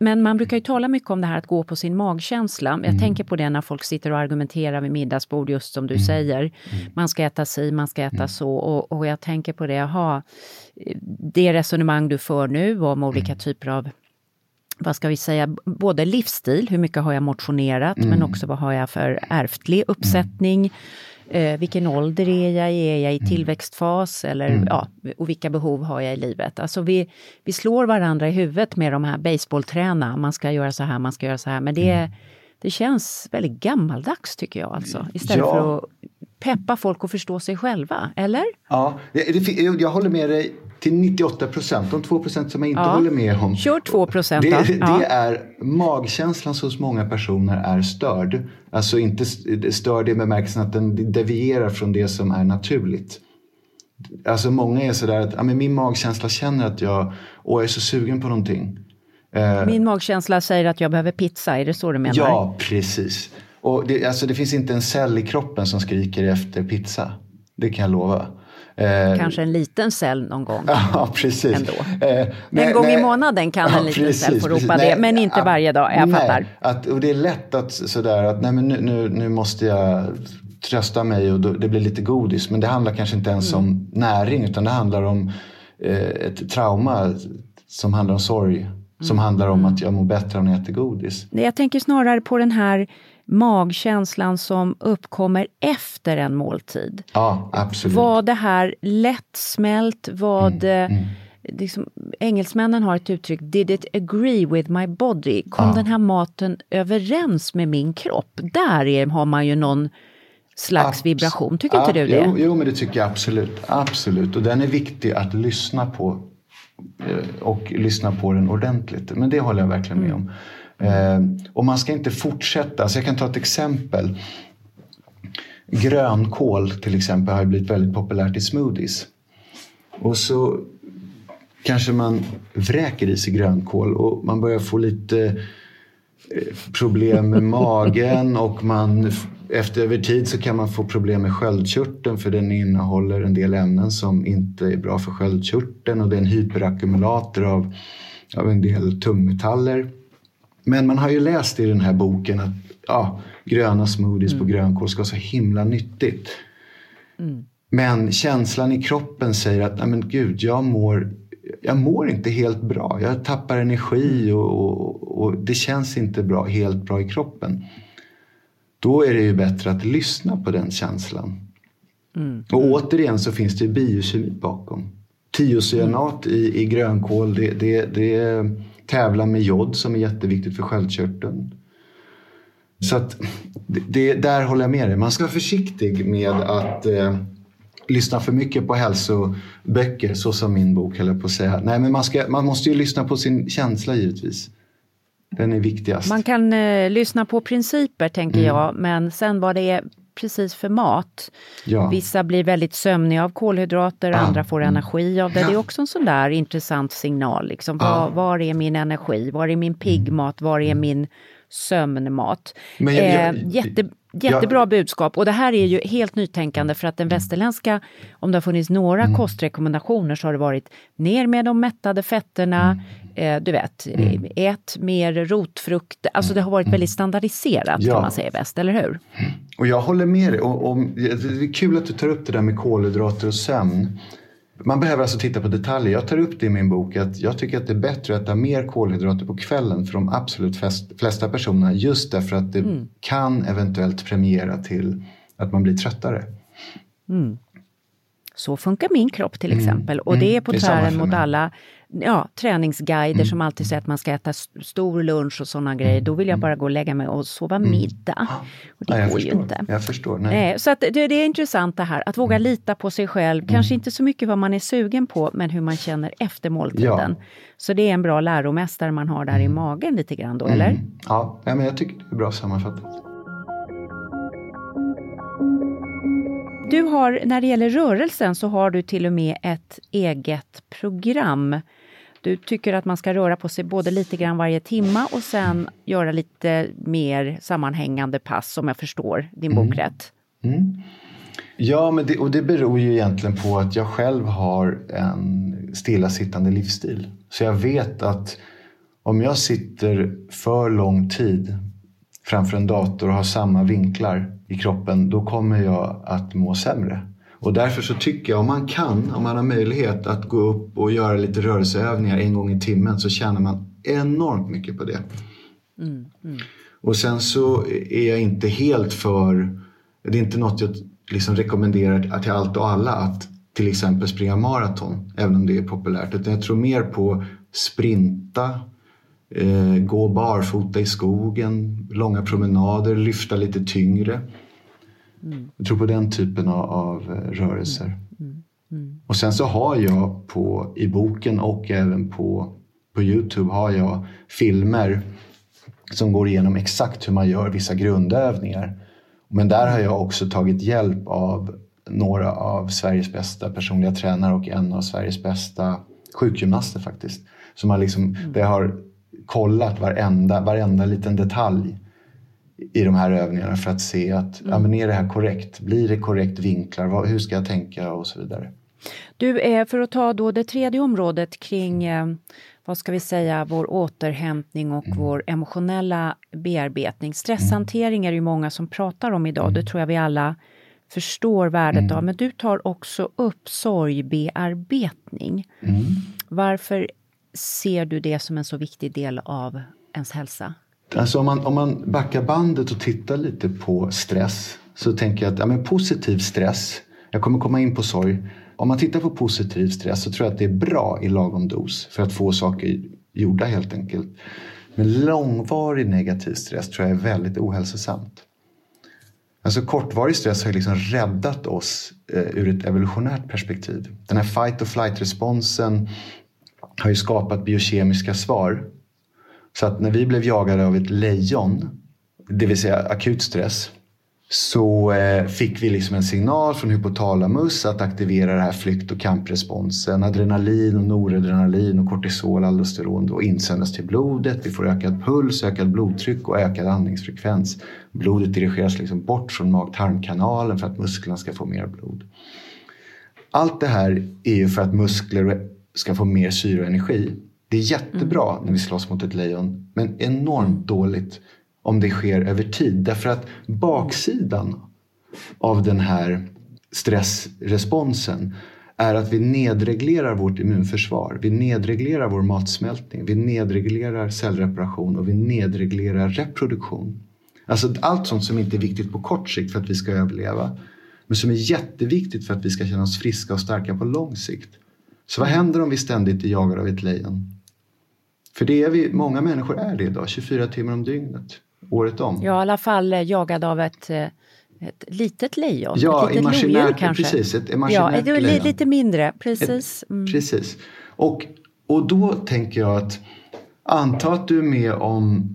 men man brukar ju tala mycket om det här att gå på sin magkänsla. Jag mm. tänker på det när folk sitter och argumenterar vid middagsbord, just som du mm. säger. Mm. Man ska äta si, man ska äta mm. så. Och, och, jag tänker på det, jaha, det resonemang du för nu om olika mm. typer av vad ska vi säga, både livsstil, hur mycket har jag motionerat, men också vad har jag för ärftlig uppsättning. Eh, vilken ålder är jag i? Är jag i mm. tillväxtfas? Eller, mm. ja, och vilka behov har jag i livet? Alltså vi, vi slår varandra i huvudet med de här baseballträna. Man ska göra så här, man ska göra så här. Men det, mm. det känns väldigt gammaldags tycker jag. Alltså, istället ja. för att peppa folk att förstå sig själva, eller? Ja, jag håller med dig till 98 procent. De 2 procent som jag inte ja. håller med om. Kör 2 procent det, det ja. är magkänslan hos många personer är störd. Alltså inte störd i bemärkelsen att den devierar från det som är naturligt. Alltså många är sådär att ja, men min magkänsla känner att jag, åh, jag är så sugen på någonting. Eh, min magkänsla säger att jag behöver pizza, är det så du menar? Ja, precis. Och det, alltså det finns inte en cell i kroppen som skriker efter pizza. Det kan jag lova. Eh, Kanske en liten cell någon gång. Ja, precis. Ändå. Eh, en gång nej, i månaden kan ja, en liten precis, cell få ropa precis, det, men inte varje dag. Jag nej, fattar. Att, och det är lätt att sådär att nej, men nu, nu, nu måste jag trösta mig och då, det blir lite godis. Men det handlar kanske inte ens mm. om näring utan det handlar om eh, ett trauma som handlar om sorg som handlar om att jag mår bättre om jag äter godis. Jag tänker snarare på den här magkänslan som uppkommer efter en måltid. Ja, absolut. Var det här lättsmält? Var det... Liksom, engelsmännen har ett uttryck, did it agree with my body? Kom Ja. den här maten överens med min kropp? Där är, har man ju någon slags Abs- vibration, tycker inte Ja, du det? Jo, jo, men det tycker jag absolut. Absolut. Och den är viktig att lyssna på. eh, Och lyssna på den ordentligt. Men det håller jag verkligen med om. Eh, och man ska inte fortsätta. Så jag kan ta ett exempel. Grönkål till exempel har blivit väldigt populärt i smoothies. Och så kanske man vräker i sig grönkål och man börjar få lite eh, problem med magen och man efter över tid så kan man få problem med sköldkörteln för den innehåller en del ämnen som inte är bra för sköldkörteln och det är en hyperackumulator av, av en del tungmetaller. Men man har ju läst i den här boken att ja, gröna smoothies på grönkål ska vara så himla nyttigt. Men känslan i kroppen säger att Nej, men gud, jag, mår, jag mår inte helt bra. Jag tappar energi och, och, och det känns inte bra, helt bra i kroppen. Då är det ju bättre att lyssna på den känslan. Och återigen så finns det biokemi bakom. Tiocyanat i, i grönkål det, det, det tävlar med jod som är jätteviktigt för sköldkörteln. Så att det, det, där håller jag med dig. Man ska vara försiktig med att eh, lyssna för mycket på hälsoböcker, så som min bok höll jag på att säga. Nej, men man, ska, man måste ju lyssna på sin känsla givetvis. Den är viktigast. Man kan eh, lyssna på principer, tänker Mm. jag, men sen vad det är precis för mat. Ja. Vissa blir väldigt sömniga av kolhydrater, Ja. andra får Mm. energi av det. Det är Ja. också en sån där intressant signal. Liksom. Ja. Mm. Var, var är min energi? Var är min piggmat? Var är min sömnmat? Men jag- jag- eh, jätte, jättebra jag- budskap och det här är ju helt nytänkande för att den västerländska, om det har funnits några Mm. kostrekommendationer så har det varit ner med de mättade fetterna, Mm. Eh, du vet, ät mer rotfrukt. Alltså det har varit väldigt standardiserat Mm. Ja. kan man säga bäst, eller hur? Och jag håller med dig. Och, och, det är kul att du tar upp det där med kolhydrater och sömn. Man behöver alltså titta på detaljer. Jag tar upp det i min bok att jag tycker att det är bättre att äta mer kolhydrater på kvällen för de absolut flest, flesta personerna just därför att det Mm. kan eventuellt premiera till att man blir tröttare. Så funkar min kropp till exempel. Och det är på Mm. Tvären mot. Mm. alla ja, träningsguider som alltid säger att man ska äta stor lunch och sådana grejer. Då vill jag bara gå och lägga mig och sova middag. Och det Mm. Nej, jag går ju förstår. inte. Jag förstår. Nej. Eh, Så att det, det är intressant det här, att våga Mm. lita på sig själv. Kanske inte så mycket vad man är sugen på, men hur man känner efter måltiden. Ja. Så det är en bra läromästare man har där i magen lite grann då, eller? Mm. Ja, ja, men jag tycker det är bra sammanfattat. Du har, när det gäller rörelsen, så har du till och med ett eget program. Du tycker att man ska röra på sig både lite grann varje timma och sen göra lite mer sammanhängande pass, om jag förstår din bok rätt. Ja, men det, och det beror ju egentligen på att jag själv har en stillasittande livsstil. Så jag vet att om jag sitter för lång tid framför en dator och har samma vinklar i kroppen, då kommer jag att må sämre. Och därför så tycker jag, om man kan, om man har möjlighet att gå upp och göra lite rörelseövningar en gång i timmen så tjänar man enormt mycket på det. Och sen så är jag inte helt för, det är inte något jag liksom rekommenderar till allt och alla att till exempel springa maraton, även om det är populärt. Utan jag tror mer på sprinta, eh, gå barfota i skogen, långa promenader, lyfta lite tyngre. Jag tror på den typen av, av eh, rörelser. Och sen så har jag på, i boken och även på, på Youtube har jag filmer som går igenom exakt hur man gör vissa grundövningar. Men där har jag också tagit hjälp av några av Sveriges bästa personliga tränare och en av Sveriges bästa sjukgymnaster faktiskt. Som har liksom, där jag har kollat varenda, varenda liten detalj i de här övningarna för att se att ja, men är det här korrekt? Blir det korrekt vinklar? Vad, hur ska jag tänka och så vidare. Du, eh, för att ta då det tredje området kring, eh, vad ska vi säga, vår återhämtning och vår emotionella bearbetning. Stresshantering är det ju många som pratar om idag, det tror jag vi alla förstår värdet av. Men du tar också upp sorgbearbetning. Varför ser du det som en så viktig del av ens hälsa? Alltså om, man, om man backar bandet och tittar lite på stress så tänker jag att ja, men positiv stress, jag kommer komma in på sorg. Om man tittar på positiv stress så tror jag att det är bra i lagom dos för att få saker gjorda helt enkelt. Men långvarig negativ stress tror jag är väldigt ohälsosamt. Alltså kortvarig stress har liksom räddat oss eh, ur ett evolutionärt perspektiv. Den här fight och flight-responsen har ju skapat biokemiska svar. Så att när vi blev jagade av ett lejon, det vill säga akut stress, så eh, fick vi liksom en signal från hypotalamus att aktivera den här flykt och kampresponsen. Adrenalin, och noradrenalin och kortisol, aldosteron då insändas till blodet. Vi får ökad puls, ökat blodtryck och ökad andningsfrekvens. Blodet dirigeras liksom bort från mag-tarmkanalen för att musklerna ska få mer blod. Allt det här är ju för att muskler ska få mer syre och energi. Det är jättebra mm. när vi slåss mot ett lejon, men enormt dåligt om det sker över tid. Därför att baksidan av den här stressresponsen är att vi nedreglerar vårt immunförsvar. Vi nedreglerar vår matsmältning, vi nedreglerar cellreparation och vi nedreglerar reproduktion. Alltså allt sånt som inte är viktigt på kort sikt för att vi ska överleva men som är jätteviktigt för att vi ska känna oss friska och starka på lång sikt. Så vad händer om vi ständigt är jagade av ett lejon? För det är vi, många människor är det idag, 24 timmar om dygnet året om. Ja, i alla fall eh, jagad av ett, eh, ett litet lejon. Ja, ett litet lodjur kanske. Precis, ett ja, ett, lejon. lite mindre, precis. Mm. Precis. Och, och då tänker jag att anta att du är med om,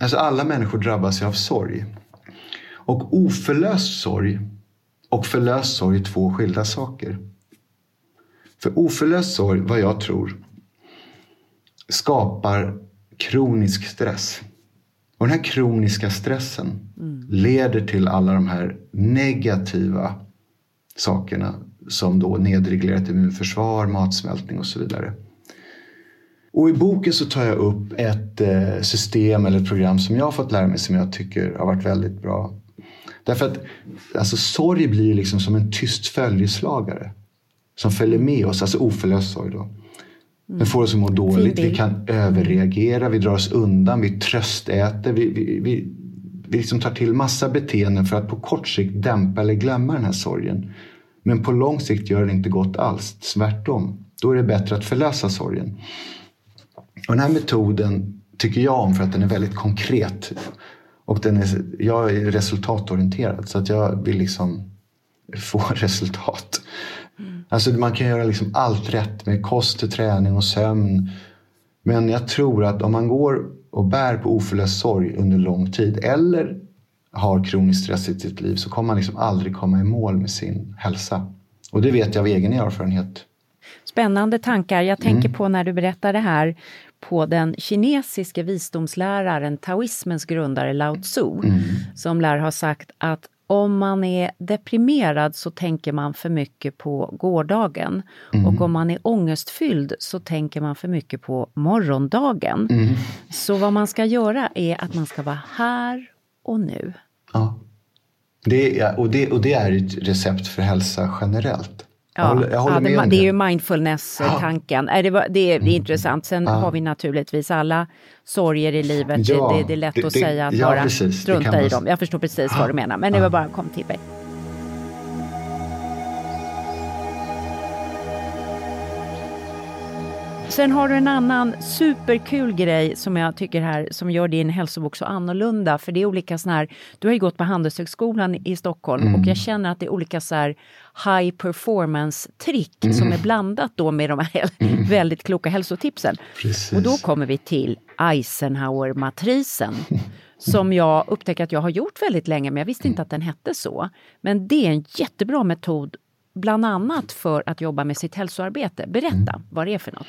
alltså alla människor drabbas av sorg. Och oförlöst sorg och förlöst sorg är två skilda saker. För oförlöst sorg, vad jag tror, skapar kronisk stress. Och den här kroniska stressen mm. leder till alla de här negativa sakerna som då nedreglerat immunförsvar, matsmältning och så vidare. Och i boken så tar jag upp ett eh, system eller ett program som jag har fått lära mig som jag tycker har varit väldigt bra. Därför att alltså, sorg blir liksom som en tyst följeslagare som följer med oss, alltså oförlöst sorg då. Den får oss att må dåligt, vi kan överreagera, vi drar oss undan, vi tröstäter. Vi, vi, vi, vi liksom tar till massa beteenden för att på kort sikt dämpa eller glömma den här sorgen. Men på lång sikt gör det inte gott alls, tvärtom. Då är det bättre att förlösa sorgen. Och den här metoden tycker jag om för att den är väldigt konkret. Och den är, jag är resultatorienterad så att jag vill liksom få resultat. Alltså man kan göra liksom allt rätt med kost, träning och sömn. Men jag tror att om man går och bär på oförlöst sorg under lång tid eller har kronisk stress i sitt liv så kommer man liksom aldrig komma i mål med sin hälsa. Och det vet jag av egen erfarenhet. Spännande tankar. Jag tänker mm. på när du berättar det här på den kinesiske visdomsläraren, taoismens grundare Lao Tzu, mm. som lär ha sagt att om man är deprimerad så tänker man för mycket på gårdagen. Mm. Och om man är ångestfylld så tänker man för mycket på morgondagen. Mm. Så vad man ska göra är att man ska vara här och nu. Ja. Det är, och, det, och det är ett recept för hälsa generellt. Ja, jag håller, jag håller ja, det, det, är ju mindfulness-tanken. Ja. Det, det, det, är mm. intressant. Sen har vi naturligtvis alla sorger i livet. Det, är lätt att säga att bara precis, strunta i dem. Jag förstår precis vad du menar, men det var bara kom till mig. Sen har du en annan superkul grej som jag tycker här som gör din hälsobok så annorlunda. För det är olika såna här, du har ju gått på Handelshögskolan i Stockholm mm. och jag känner att det är olika så här high performance trick mm. som är blandat då med de här mm. väldigt kloka hälsotipsen. Precis. Och då kommer vi till Eisenhower-matrisen. som jag upptäcker att jag har gjort väldigt länge, men jag visste inte att den hette så. Men det är en jättebra metod, bland annat för att jobba med sitt hälsoarbete. Berätta mm. vad det är för något.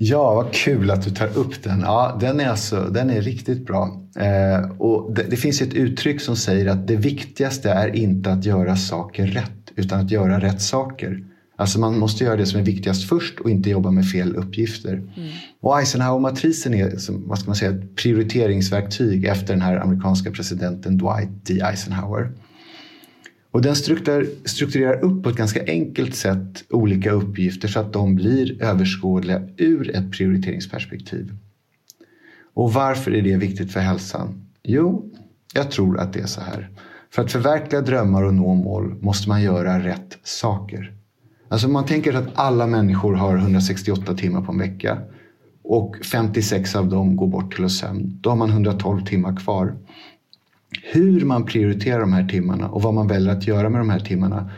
Ja, vad kul att du tar upp den. Ja, den är, alltså, den är riktigt bra. Eh, och det, det, finns ett uttryck som säger att det viktigaste är inte att göra saker rätt, utan att göra rätt saker. Alltså man måste göra det som är viktigast först och inte jobba med fel uppgifter. Mm. Och Eisenhower-matrisen är vad ska man säga, ett prioriteringsverktyg efter den här amerikanska presidenten Dwight D. Eisenhower. Och den strukturerar upp på ett ganska enkelt sätt olika uppgifter så att de blir överskådliga ur ett prioriteringsperspektiv. Och varför är det viktigt för hälsan? Jo, jag tror att det är så här. För att förverkliga drömmar och nå mål måste man göra rätt saker. Alltså man tänker att alla människor har 168 timmar på en vecka och 56 av dem går bort till sömn. Då har man 112 timmar kvar. Hur man prioriterar de här timmarna och vad man väljer att göra med de här timmarna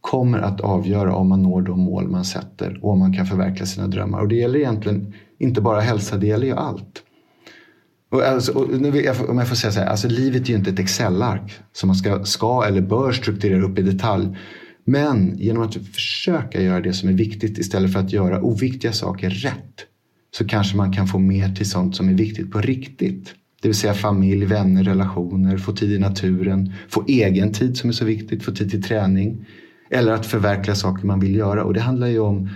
kommer att avgöra om man når de mål man sätter och om man kan förverkliga sina drömmar. Och det gäller egentligen inte bara hälsa, det gäller ju allt. Och alltså, och om jag får säga så här, alltså livet är ju inte ett Excel-ark som man ska, ska eller bör strukturera upp i detalj. Men genom att försöka göra det som är viktigt istället för att göra oviktiga saker rätt så kanske man kan få mer till sånt som är viktigt på riktigt. Det vill säga familj, vänner, relationer, få tid i naturen, få egen tid som är så viktigt, få tid till träning. Eller att förverkliga saker man vill göra. Och det handlar ju om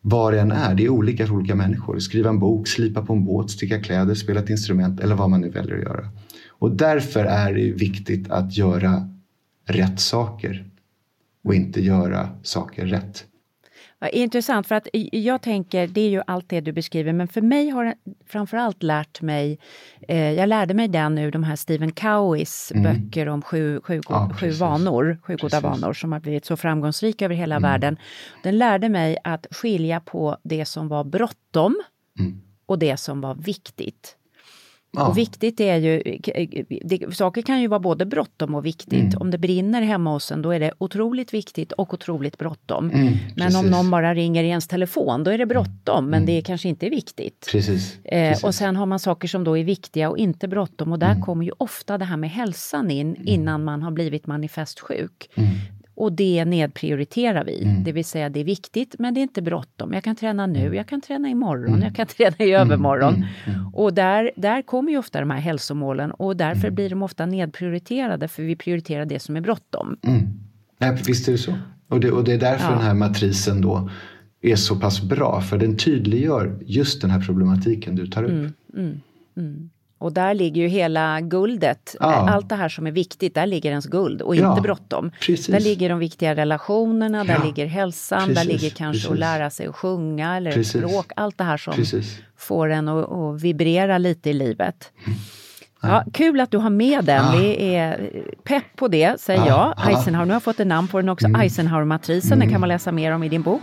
vad det än är. Det är olika för olika människor. Skriva en bok, slipa på en båt, sticka kläder, spela ett instrument eller vad man nu väljer att göra. Och därför är det viktigt att göra rätt saker och inte göra saker rätt. Intressant, för att jag tänker, det är ju allt det du beskriver, men för mig har det framförallt lärt mig, eh, jag lärde mig den ur de här Stephen Coweys mm. böcker om sju, sju, ja, sju vanor, sju goda vanor som har blivit så framgångsrika över hela mm. världen. Den lärde mig att skilja på det som var bråttom mm. och det som var viktigt. Ja. Och viktigt är ju, det, saker kan ju vara både bråttom och viktigt. Mm. Om det brinner hemma hos en då är det otroligt viktigt och otroligt bråttom. Mm, men om någon bara ringer i ens telefon då är det bråttom men mm. det kanske inte är viktigt. Precis, eh, precis. Och sen har man saker som då är viktiga och inte bråttom och där mm. kommer ju ofta det här med hälsan in mm. innan man har blivit manifestsjuk. Mm. Och det nedprioriterar vi. Mm. Det vill säga det är viktigt men det är inte bråttom. Jag kan träna nu, mm. jag kan träna imorgon, mm. jag kan träna i övermorgon. Mm. mm. Mm. Och där, där kommer ju ofta de här hälsomålen och därför blir de ofta nedprioriterade för vi prioriterar det som är bråttom. Nej, visst är det så. Och det, och det är därför ja. den här matrisen då är så pass bra för den tydliggör just den här problematiken du tar upp. Och där ligger ju hela guldet, ja. allt det här som är viktigt, där ligger ens guld och ja, inte bråttom. Där ligger de viktiga relationerna, ja. där ligger hälsan, precis, där ligger kanske precis. att lära sig att sjunga eller precis. språk, allt det här som får en att, att, vibrera lite i livet. Mm. Ja, kul att du har med den. Ja. Vi är pepp på det, säger ja. jag. Eisenhower, nu har jag fått ett namn på den också, mm. Eisenhower-matrisen, mm. den kan man läsa mer om i din bok.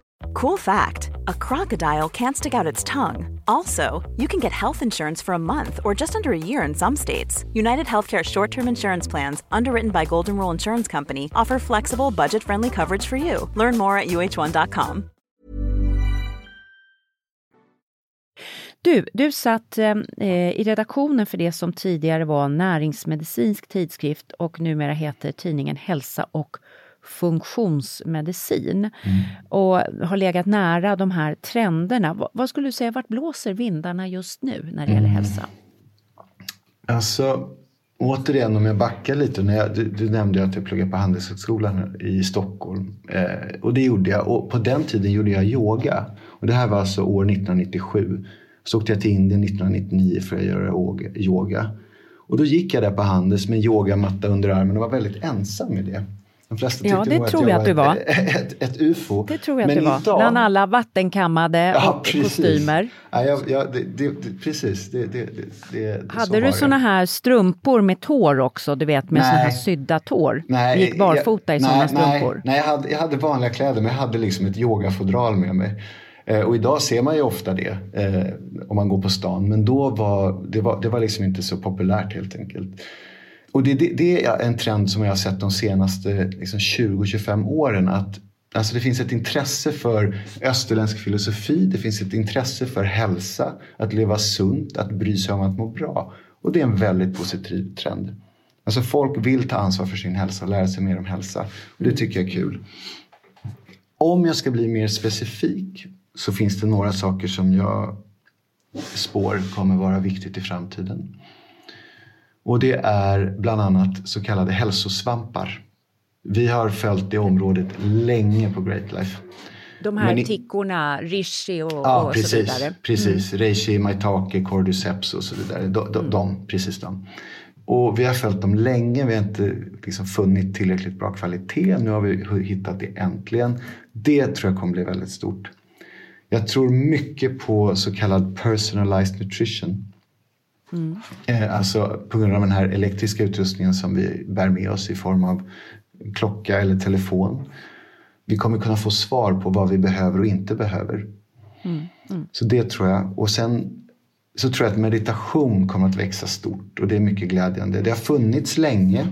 Cool fact a crocodile can't stick out its tongue. Also, you can get health insurance for a month or just under a year in some states. United Healthcare short term insurance plans, underwritten by Golden Rule Insurance Company, offer flexible, budget friendly coverage for you. Learn more at uh1.com. Du, du satt eh, eh, i redaktionen för det som tidigare var Näringsmedicinsk tidskrift och numera heter tidningen Hälsa och funktionsmedicin mm. och har legat nära de här trenderna. Vad, vad, skulle du säga, vart blåser vindarna just nu när det gäller mm. hälsa? Alltså, återigen om jag backar lite. När jag, du, du nämnde att jag pluggade på Handelshögskolan i Stockholm. Eh, och det gjorde jag. Och på den tiden gjorde jag yoga. Och det här var alltså år 1997. Så åkte jag till Indien 1999 för att göra yoga. Och då gick jag där på Handels med en yogamatta under armen och var väldigt ensam med det. De flesta Ja, det tror jag att du var. Ett, ett, ett ufo. Det tror jag Men att var. idag- Bland alla vattenkammade Ja, och precis. kostymer. Ja, jag, jag, det, det, precis, det, det, det, så Hade var du såna här strumpor med tår också, du vet med såna här sydda tår? Nej, Du gick barfota i nej, strumpor? Nej, nej jag, hade, jag hade vanliga kläder men jag hade liksom ett yogafodral med mig. Eh, och idag ser man ju ofta det eh, om man går på stan. Men då var det, var det var liksom inte så populärt helt enkelt. Och det, det, det är en trend som jag har sett de senaste liksom 20-25 åren. Att Alltså det finns ett intresse för österländsk filosofi, det finns ett intresse för hälsa, att leva sunt, att bry sig om att må bra. Och det är en väldigt positiv trend. Alltså folk vill ta ansvar för sin hälsa och lära sig mer om hälsa. Och det tycker jag är kul. Om jag ska bli mer specifik så finns det några saker som jag spår kommer vara viktigt i framtiden. Och det är bland annat så kallade hälsosvampar. Vi har följt det området länge på Great Life. De här i- tickorna, rishi och, Ja, och så precis. vidare. Mm. precis. Reishi, maitake, cordyceps och så vidare. De, de, Mm. de, precis de. Och vi har följt dem länge. Vi har inte liksom funnit tillräckligt bra kvalitet. Nu har vi hittat det äntligen. Det tror jag kommer bli väldigt stort. Jag tror mycket på så kallad personalized nutrition. Eh, alltså på grund av den här elektriska utrustningen som vi bär med oss i form av klocka eller telefon. Vi kommer kunna få svar på vad vi behöver och inte behöver. Så det tror jag. Och sen så tror jag att meditation kommer att växa stort och det är mycket glädjande. Det har funnits länge.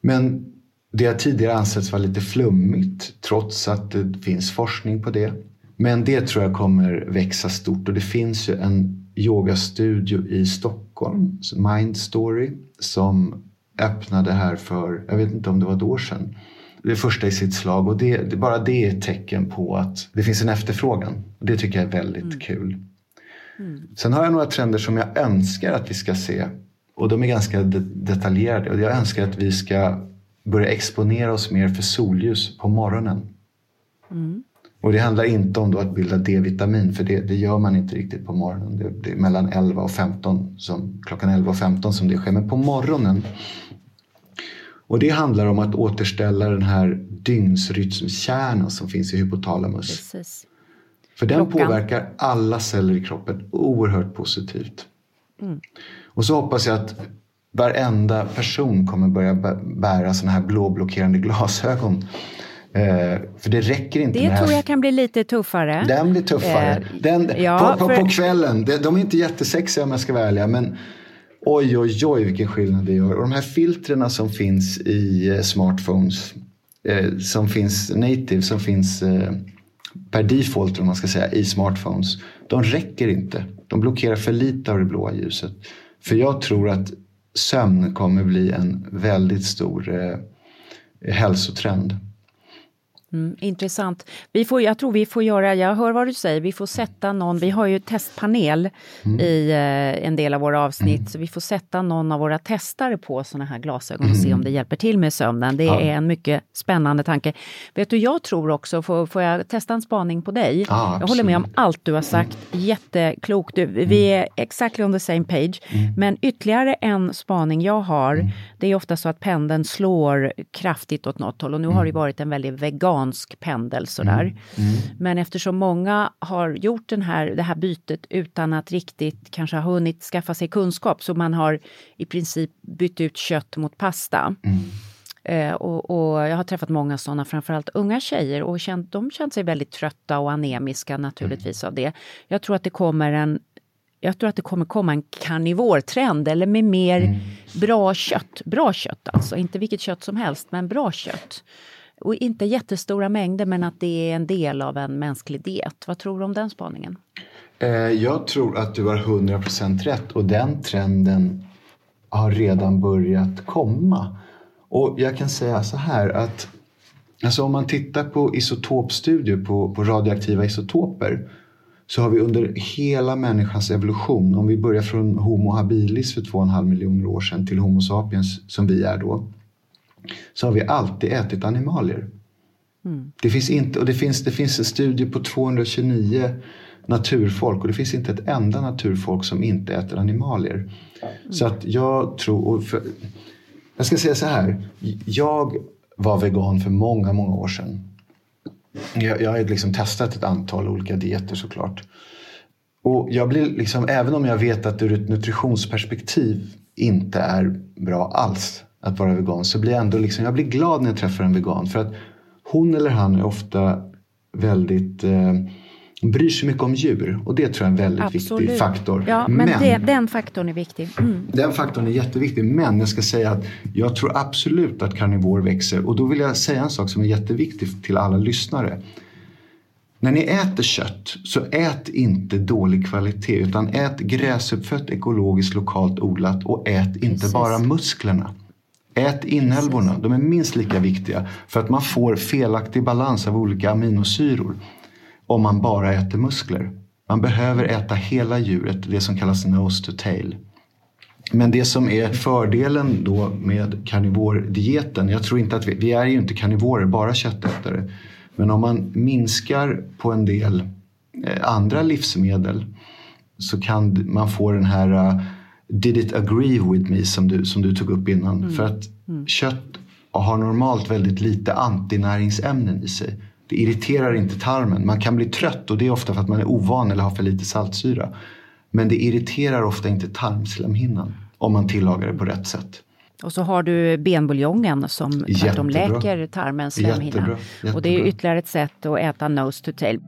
Men det har tidigare ansetts vara lite flummigt trots att det finns forskning på det. Men det tror jag kommer växa stort och det finns ju en yogastudio i Stockholm, Mind Story, som öppnade här för, jag vet inte om det var ett år sedan. Det första i sitt slag och det, bara det är ett tecken på att det finns en efterfrågan. Och det tycker jag är väldigt kul. Sen har jag några trender som jag önskar att vi ska se. Och de är ganska de- detaljerade. Och jag önskar att vi ska börja exponera oss mer för solljus på morgonen. Och det handlar inte om att bilda D-vitamin, för det, det gör man inte riktigt på morgonen. Det, det är mellan 11 och 15, som, klockan 11 och 15 som det sker. Men på morgonen. Och det handlar om att återställa den här dygnsrytmkärnan som finns i hypotalamus. Precis. För den Klockan. påverkar alla celler i kroppen oerhört positivt. Och så hoppas jag att varenda person kommer börja bä- bära såna här blåblockerande glasögon. Eh, för det räcker inte Det med tror här- jag kan bli lite tuffare. Den blir tuffare. Eh, Den, ja, på, på, för- på kvällen. De, är inte jättesexiga om jag ska vara ärlig. Men oj, oj, oj vilken skillnad det gör. Och de här filtrerna som finns i eh, smartphones. Eh, som finns native, som finns eh, per default om man ska säga i smartphones. De räcker inte. De blockerar för lite av det blåa ljuset. För jag tror att sömn kommer bli en väldigt stor eh, hälsotrend. Mm, intressant. Vi får, jag tror vi får göra, jag hör vad du säger, vi får sätta någon, vi har ju testpanel Mm. i eh, en del av våra avsnitt, så vi får sätta någon av våra testare på såna här glasögon och se om det hjälper till med sömnen. Det Mm. Ja. är en mycket spännande tanke. Vet du, jag tror också, får, får jag testa en spaning på dig? Ja, jag håller med om. Mm. allt du har sagt, jätteklokt. Du, vi är exactly on the same page. Mm. Men ytterligare en spaning jag har, det är ofta så att pendeln slår kraftigt åt något håll och nu har Mm. det varit en väldigt vegansk pendel sådär. Men eftersom många har gjort den här, det här bytet utan att riktigt kanske ha hunnit skaffa sig kunskap så man har i princip bytt ut kött mot pasta. Eh, och, och jag har träffat många sådana, framförallt unga tjejer och känt, de känt sig väldigt trötta och anemiska naturligtvis av det. Jag tror att det kommer en jag tror att det kommer komma en karnivortrend eller med mer bra kött. Bra kött alltså, inte vilket kött som helst, men bra kött. Och inte jättestora mängder, men att det är en del av en mänsklig diet. Vad tror du om den spaningen? Eh, jag tror att du har 100% rätt och den trenden har redan börjat komma. Och jag kan säga så här att alltså om man tittar på isotopstudier på, på radioaktiva isotoper så har vi under hela människans evolution, om vi börjar från Homo habilis för 2,5 miljoner år sedan till Homo sapiens som vi är då, så har vi alltid ätit animalier. Det finns, inte, och det, finns, det finns en studie på 229 naturfolk och det finns inte ett enda naturfolk som inte äter animalier. Så att jag tror... Och för, Jag ska säga så här. Jag var vegan för många, många år sedan. Jag, jag har liksom testat ett antal olika dieter såklart. Och jag blir liksom, även om jag vet att det ur ett nutritionsperspektiv inte är bra alls att vara vegan så blir jag ändå liksom, jag blir glad när jag träffar en vegan. För att hon eller han är ofta väldigt eh, bryr sig mycket om djur och det tror jag är en väldigt Absolut. viktig faktor. Ja, men, det, den faktorn är viktig. Mm. Den faktorn är jätteviktig. Men jag ska säga att jag tror absolut att karnivor växer. Och då vill jag säga en sak som är jätteviktig till alla lyssnare. När ni äter kött så ät inte dålig kvalitet utan ät gräsuppfött, ekologiskt, lokalt odlat och ät inte Precis. bara musklerna. Ät inälvorna, de är minst lika viktiga för att man får felaktig balans av olika aminosyror om man bara äter muskler. Man behöver äta hela djuret, det som kallas nose to tail. Men det som är fördelen då med karnivordieten, jag tror inte att vi, vi är ju inte karnivorer, bara köttätare. Men om man minskar på en del eh, andra livsmedel så kan man få den här uh, did it agree with me som du, som du tog upp innan. För att kött har normalt väldigt lite antinäringsämnen i sig. Det irriterar inte tarmen. Man kan bli trött och det är ofta för att man är ovan eller har för lite saltsyra. Men det irriterar ofta inte tarmslemhinnan om man tillagar det på rätt sätt. Och så har du benbuljongen som Jättebra. läker tarmens slemhinna. Jättebra, Och det är jättebra. ytterligare ett sätt att äta nose to tail.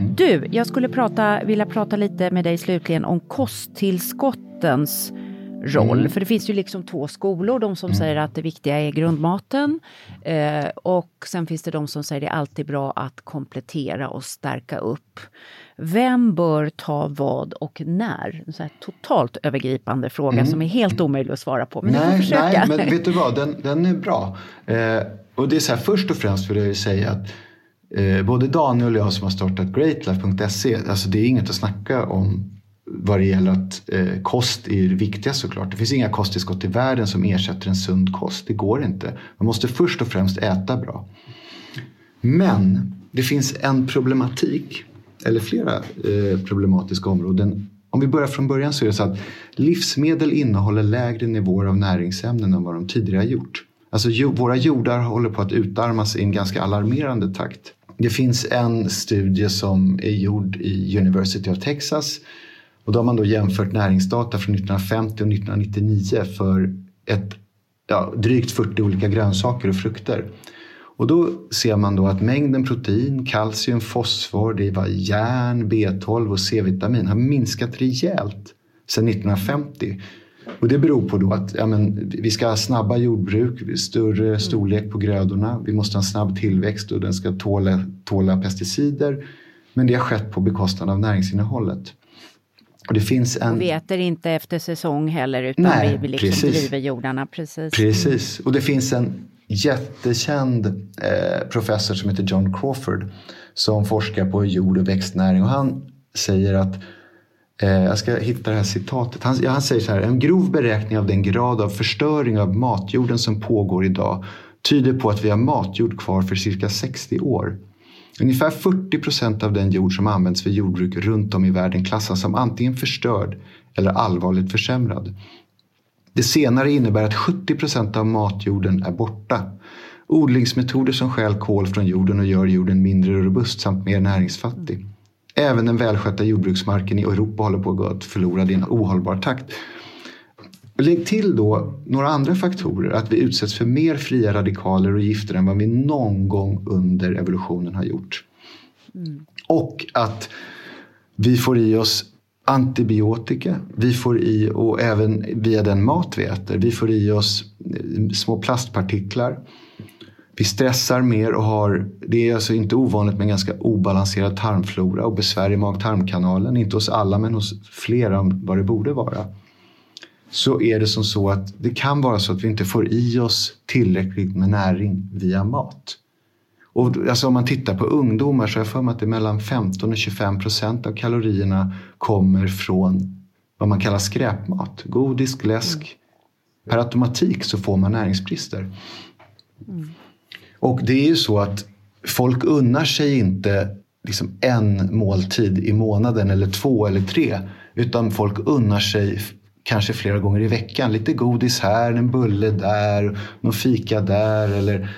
Du, jag skulle prata, vilja prata lite med dig slutligen om kosttillskottens roll. Mm. För det finns ju liksom två skolor. De som säger att det viktiga är grundmaten. Eh, och sen finns det de som säger det är alltid bra att komplettera och stärka upp. Vem bör ta vad och när? En så här totalt övergripande fråga som är helt omöjlig att svara på. Men nej, nej, men vet du vad? Den, den är bra. Eh, och det är så här, först och främst vill jag ju säga att eh, både Daniel och jag som har startat greatlife.se, alltså det är inget att snacka om vad det gäller att eh, kost är det viktiga såklart. Det finns inga kosttillskott i världen som ersätter en sund kost. Det går inte. Man måste först och främst äta bra. Men det finns en problematik, eller flera eh, problematiska områden. Om vi börjar från början så är det så att livsmedel innehåller lägre nivåer av näringsämnen än vad de tidigare har gjort. Alltså våra jordar håller på att utarmas i en ganska alarmerande takt. Det finns en studie som är gjord i University of Texas och då har man då jämfört näringsdata från 1950 och 1999 för ett, ja, drygt 40 olika grönsaker och frukter. Och då ser man då att mängden protein, kalcium, fosfor, det var järn, B12 och C-vitamin har minskat rejält sedan 1950. Och det beror på då att ja, men, vi ska ha snabba jordbruk, större storlek på grödorna. Vi måste ha en snabb tillväxt och den ska tåla, tåla pesticider. Men det har skett på bekostnad av näringsinnehållet. Och det finns en... Och vi äter inte efter säsong heller utan Nej, vi, liksom precis. driver jordarna. Precis. Precis, och det finns en jättekänd eh, professor som heter John Crawford som forskar på jord och växtnäring och han säger att Eh, jag ska hitta det här citatet. Han, ja, han säger så här. En grov beräkning av den grad av förstöring av matjorden som pågår idag tyder på att vi har matjord kvar för cirka 60 år. Ungefär 40 procent av den jord som används för jordbruk runt om i världen klassas som antingen förstörd eller allvarligt försämrad. Det senare innebär att 70 procent av matjorden är borta. Odlingsmetoder som stjäl kol från jorden och gör jorden mindre robust samt mer näringsfattig. Även den välskötta jordbruksmarken i Europa håller på att gå förlorad i en ohållbar takt. Lägg till då några andra faktorer. Att vi utsätts för mer fria radikaler och gifter än vad vi någon gång under evolutionen har gjort. Och att vi får i oss antibiotika. Vi får i, och även via den mat vi äter, vi får i oss eh, små plastpartiklar. Vi stressar mer och har, det är alltså inte ovanligt med ganska obalanserad tarmflora och besvär i mag-tarmkanalen. Inte hos alla men hos flera om vad det borde vara. Så är det som så att det kan vara så att vi inte får i oss tillräckligt med näring via mat. Och alltså om man tittar på ungdomar så har jag för mig att det är mellan 15 och 25 procent av kalorierna kommer från vad man kallar skräpmat. Godis, läsk. Per automatik så får man näringsbrister. Mm. Och det är ju så att folk unnar sig inte liksom en måltid i månaden eller två eller tre. Utan folk unnar sig kanske flera gånger i veckan. Lite godis här, en bulle där, någon fika där. Eller,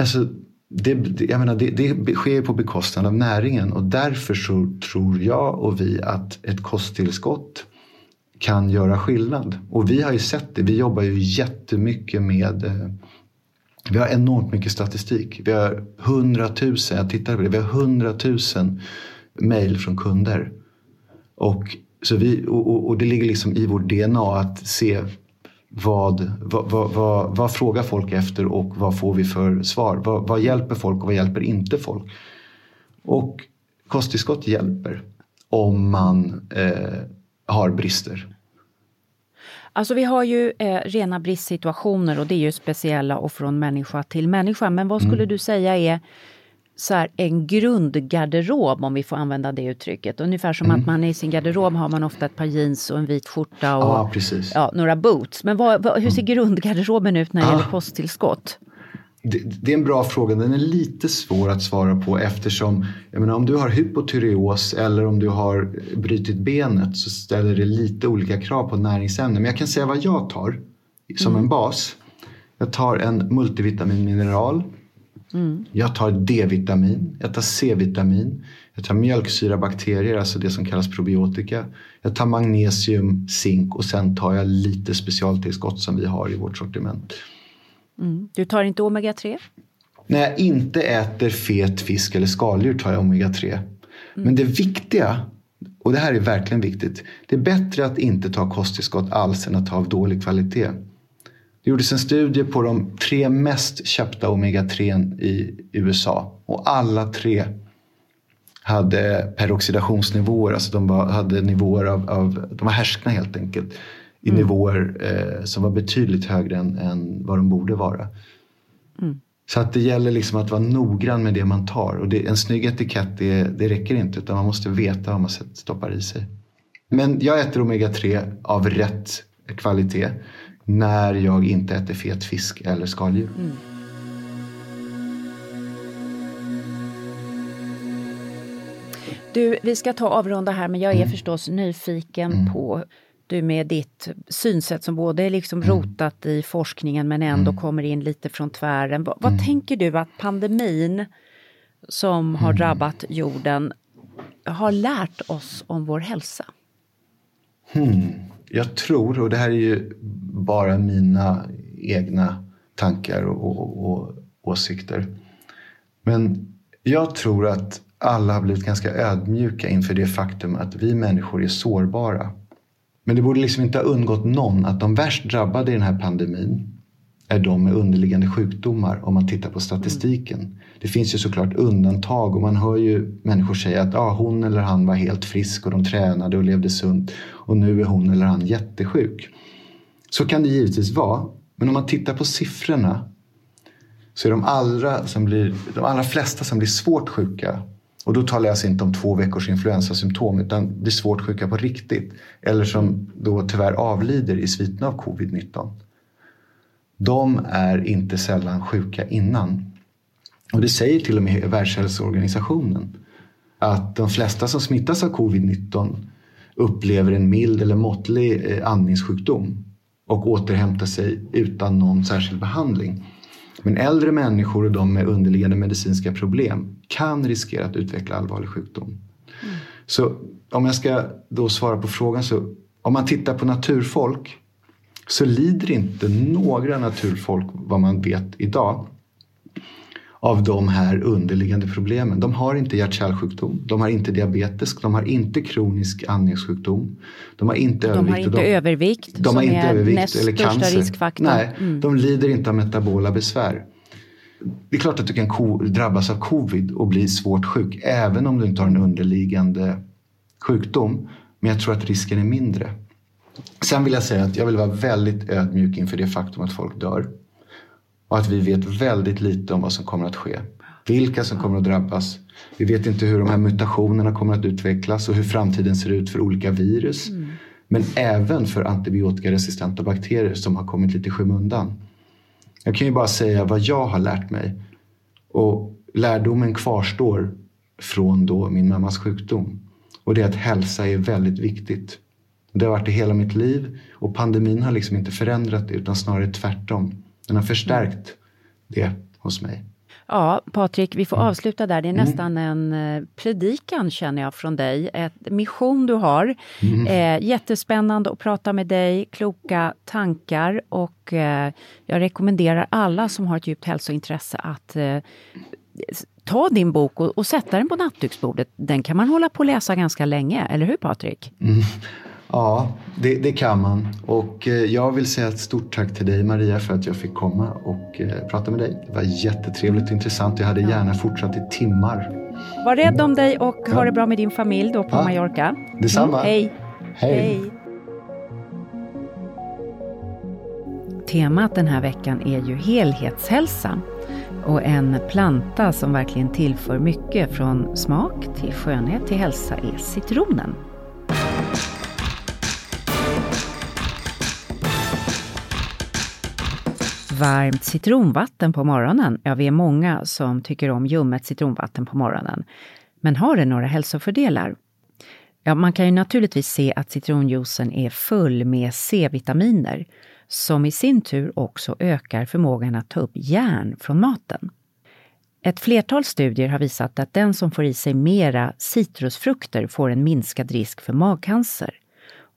alltså, det, jag menar, det, det sker på bekostnad av näringen och därför så tror jag och vi att ett kosttillskott kan göra skillnad. Och vi har ju sett det. Vi jobbar ju jättemycket med eh, vi har enormt mycket statistik. Vi har hundratusen, jag tittar på det, vi har hundratusen mejl från kunder. Och, så vi, och, och, det ligger liksom i vårt DNA att se vad, vad, vad, vad, vad frågar folk efter och vad får vi för svar? Vad, vad hjälper folk och vad hjälper inte folk? Och kosttillskott hjälper om man eh, har brister. Alltså vi har ju eh, rena bristsituationer och det är ju speciella och från människa till människa. Men vad skulle mm. du säga är så här, en grundgarderob, om vi får använda det uttrycket. Ungefär som mm. att man i sin garderob har man ofta ett par jeans och en vit skjorta och ja, ja, några boots. Men vad, vad, hur ser mm. grundgarderoben ut när det gäller kosttillskott? Det, det, är en bra fråga. Den är lite svår att svara på eftersom jag menar, om du har hypotyreos eller om du har brutit benet så ställer det lite olika krav på näringsämnen. Men jag kan säga vad jag tar som mm. en bas. Jag tar en multivitaminmineral. Mm. Jag tar D-vitamin, jag tar C-vitamin, jag tar mjölksyrabakterier, alltså det som kallas probiotika. Jag tar magnesium, zink och sen tar jag lite specialtillskott som vi har i vårt sortiment. Mm. Du tar inte omega-3? När jag inte äter fet fisk eller skaldjur tar jag omega-3. Mm. Men det viktiga, och det här är verkligen viktigt. Det är bättre att inte ta kosttillskott alls än att ta av dålig kvalitet. Det gjordes en studie på de tre mest köpta omega-3 i USA. Och alla tre hade peroxidationsnivåer, alltså de var, hade nivåer av, av, de var härskna helt enkelt i mm. nivåer eh, som var betydligt högre än, än vad de borde vara. Mm. Så att det gäller liksom att vara noggrann med det man tar. Och det, en snygg etikett det, det räcker inte utan man måste veta vad man stoppar i sig. Men jag äter omega-3 av rätt kvalitet när jag inte äter fet fisk eller skaldjur. Mm. Du, vi ska ta avrunda här men jag är mm. förstås nyfiken mm. på du med ditt synsätt som både är liksom mm. rotat i forskningen men ändå mm. kommer in lite från tvären. vad, vad mm. tänker du att pandemin som har mm. drabbat jorden har lärt oss om vår hälsa? Hmm. Jag tror, och det här är ju bara mina egna tankar och, och, och åsikter. Men jag tror att alla har blivit ganska ödmjuka inför det faktum att vi människor är sårbara. Men det borde liksom inte ha undgått någon att de värst drabbade i den här pandemin är de med underliggande sjukdomar om man tittar på statistiken. Mm. Det finns ju såklart undantag och man hör ju människor säga att ah, hon eller han var helt frisk och de tränade och levde sunt och nu är hon eller han jättesjuk. Så kan det givetvis vara. Men om man tittar på siffrorna så är de allra, som blir, de allra flesta som blir svårt sjuka och då talar jag alltså inte om två veckors influensasymptom utan blir svårt sjuka på riktigt. Eller som då tyvärr avlider i sviten av covid-19. De är inte sällan sjuka innan. Och det säger till och med Världshälsoorganisationen. Att de flesta som smittas av covid-19 upplever en mild eller måttlig eh, andningssjukdom och återhämtar sig utan någon särskild behandling. Men äldre människor och de med underliggande medicinska problem kan riskera att utveckla allvarlig sjukdom. Mm. Så om jag ska då svara på frågan så om man tittar på naturfolk så lider inte några naturfolk vad man vet idag av de här underliggande problemen. De har inte hjärt-kärlsjukdom, de har inte diabetes, de har inte kronisk andningssjukdom. De har inte de övervikt. Har inte de, övervikt de har inte övervikt näst eller största cancer. riskfaktorn. Nej, mm. de lider inte av metabola besvär. Det är klart att du kan drabbas av covid och bli svårt sjuk även om du inte har en underliggande sjukdom. Men jag tror att risken är mindre. Sen vill jag säga att jag vill vara väldigt ödmjuk inför det faktum att folk dör. Och att vi vet väldigt lite om vad som kommer att ske. Vilka som kommer att drabbas. Vi vet inte hur de här mutationerna kommer att utvecklas och hur framtiden ser ut för olika virus. Mm. Men även för antibiotikaresistenta bakterier som har kommit lite i skymundan. Jag kan ju bara säga vad jag har lärt mig. Och lärdomen kvarstår från då min mammas sjukdom. Och det är att hälsa är väldigt viktigt. Det har varit det hela mitt liv och pandemin har liksom inte förändrat det utan snarare tvärtom. Den har förstärkt det hos mig. Ja, Patrik, vi får mm. avsluta där. Det är mm. nästan en eh, predikan känner jag från dig. Ett mission du har. Mm. Eh, jättespännande att prata med dig, kloka tankar och eh, jag rekommenderar alla som har ett djupt hälsointresse att eh, ta din bok och, och, sätta den på nattduksbordet. Den kan man hålla på att läsa ganska länge, eller hur Patrik? Mm. Ja, det, det, kan man. Och eh, jag vill säga ett stort tack till dig Maria för att jag fick komma och eh, prata med dig. Det var jättetrevligt och intressant. Jag hade gärna fortsatt i timmar. Var rädd om dig och ha det bra med din familj då på ja. Mallorca. Detsamma. Mm, hej. hej. Hej. Temat den här veckan är ju helhetshälsa och en planta som verkligen tillför mycket från smak till skönhet till hälsa är citronen. Varmt citronvatten på morgonen. Ja, vi är många som tycker om ljummet citronvatten på morgonen. Men har det några hälsofördelar? Ja, man kan ju naturligtvis se att citronjuicen är full med C-vitaminer som i sin tur också ökar förmågan att ta upp järn från maten. Ett flertal studier har visat att den som får i sig mera citrusfrukter får en minskad risk för magcancer.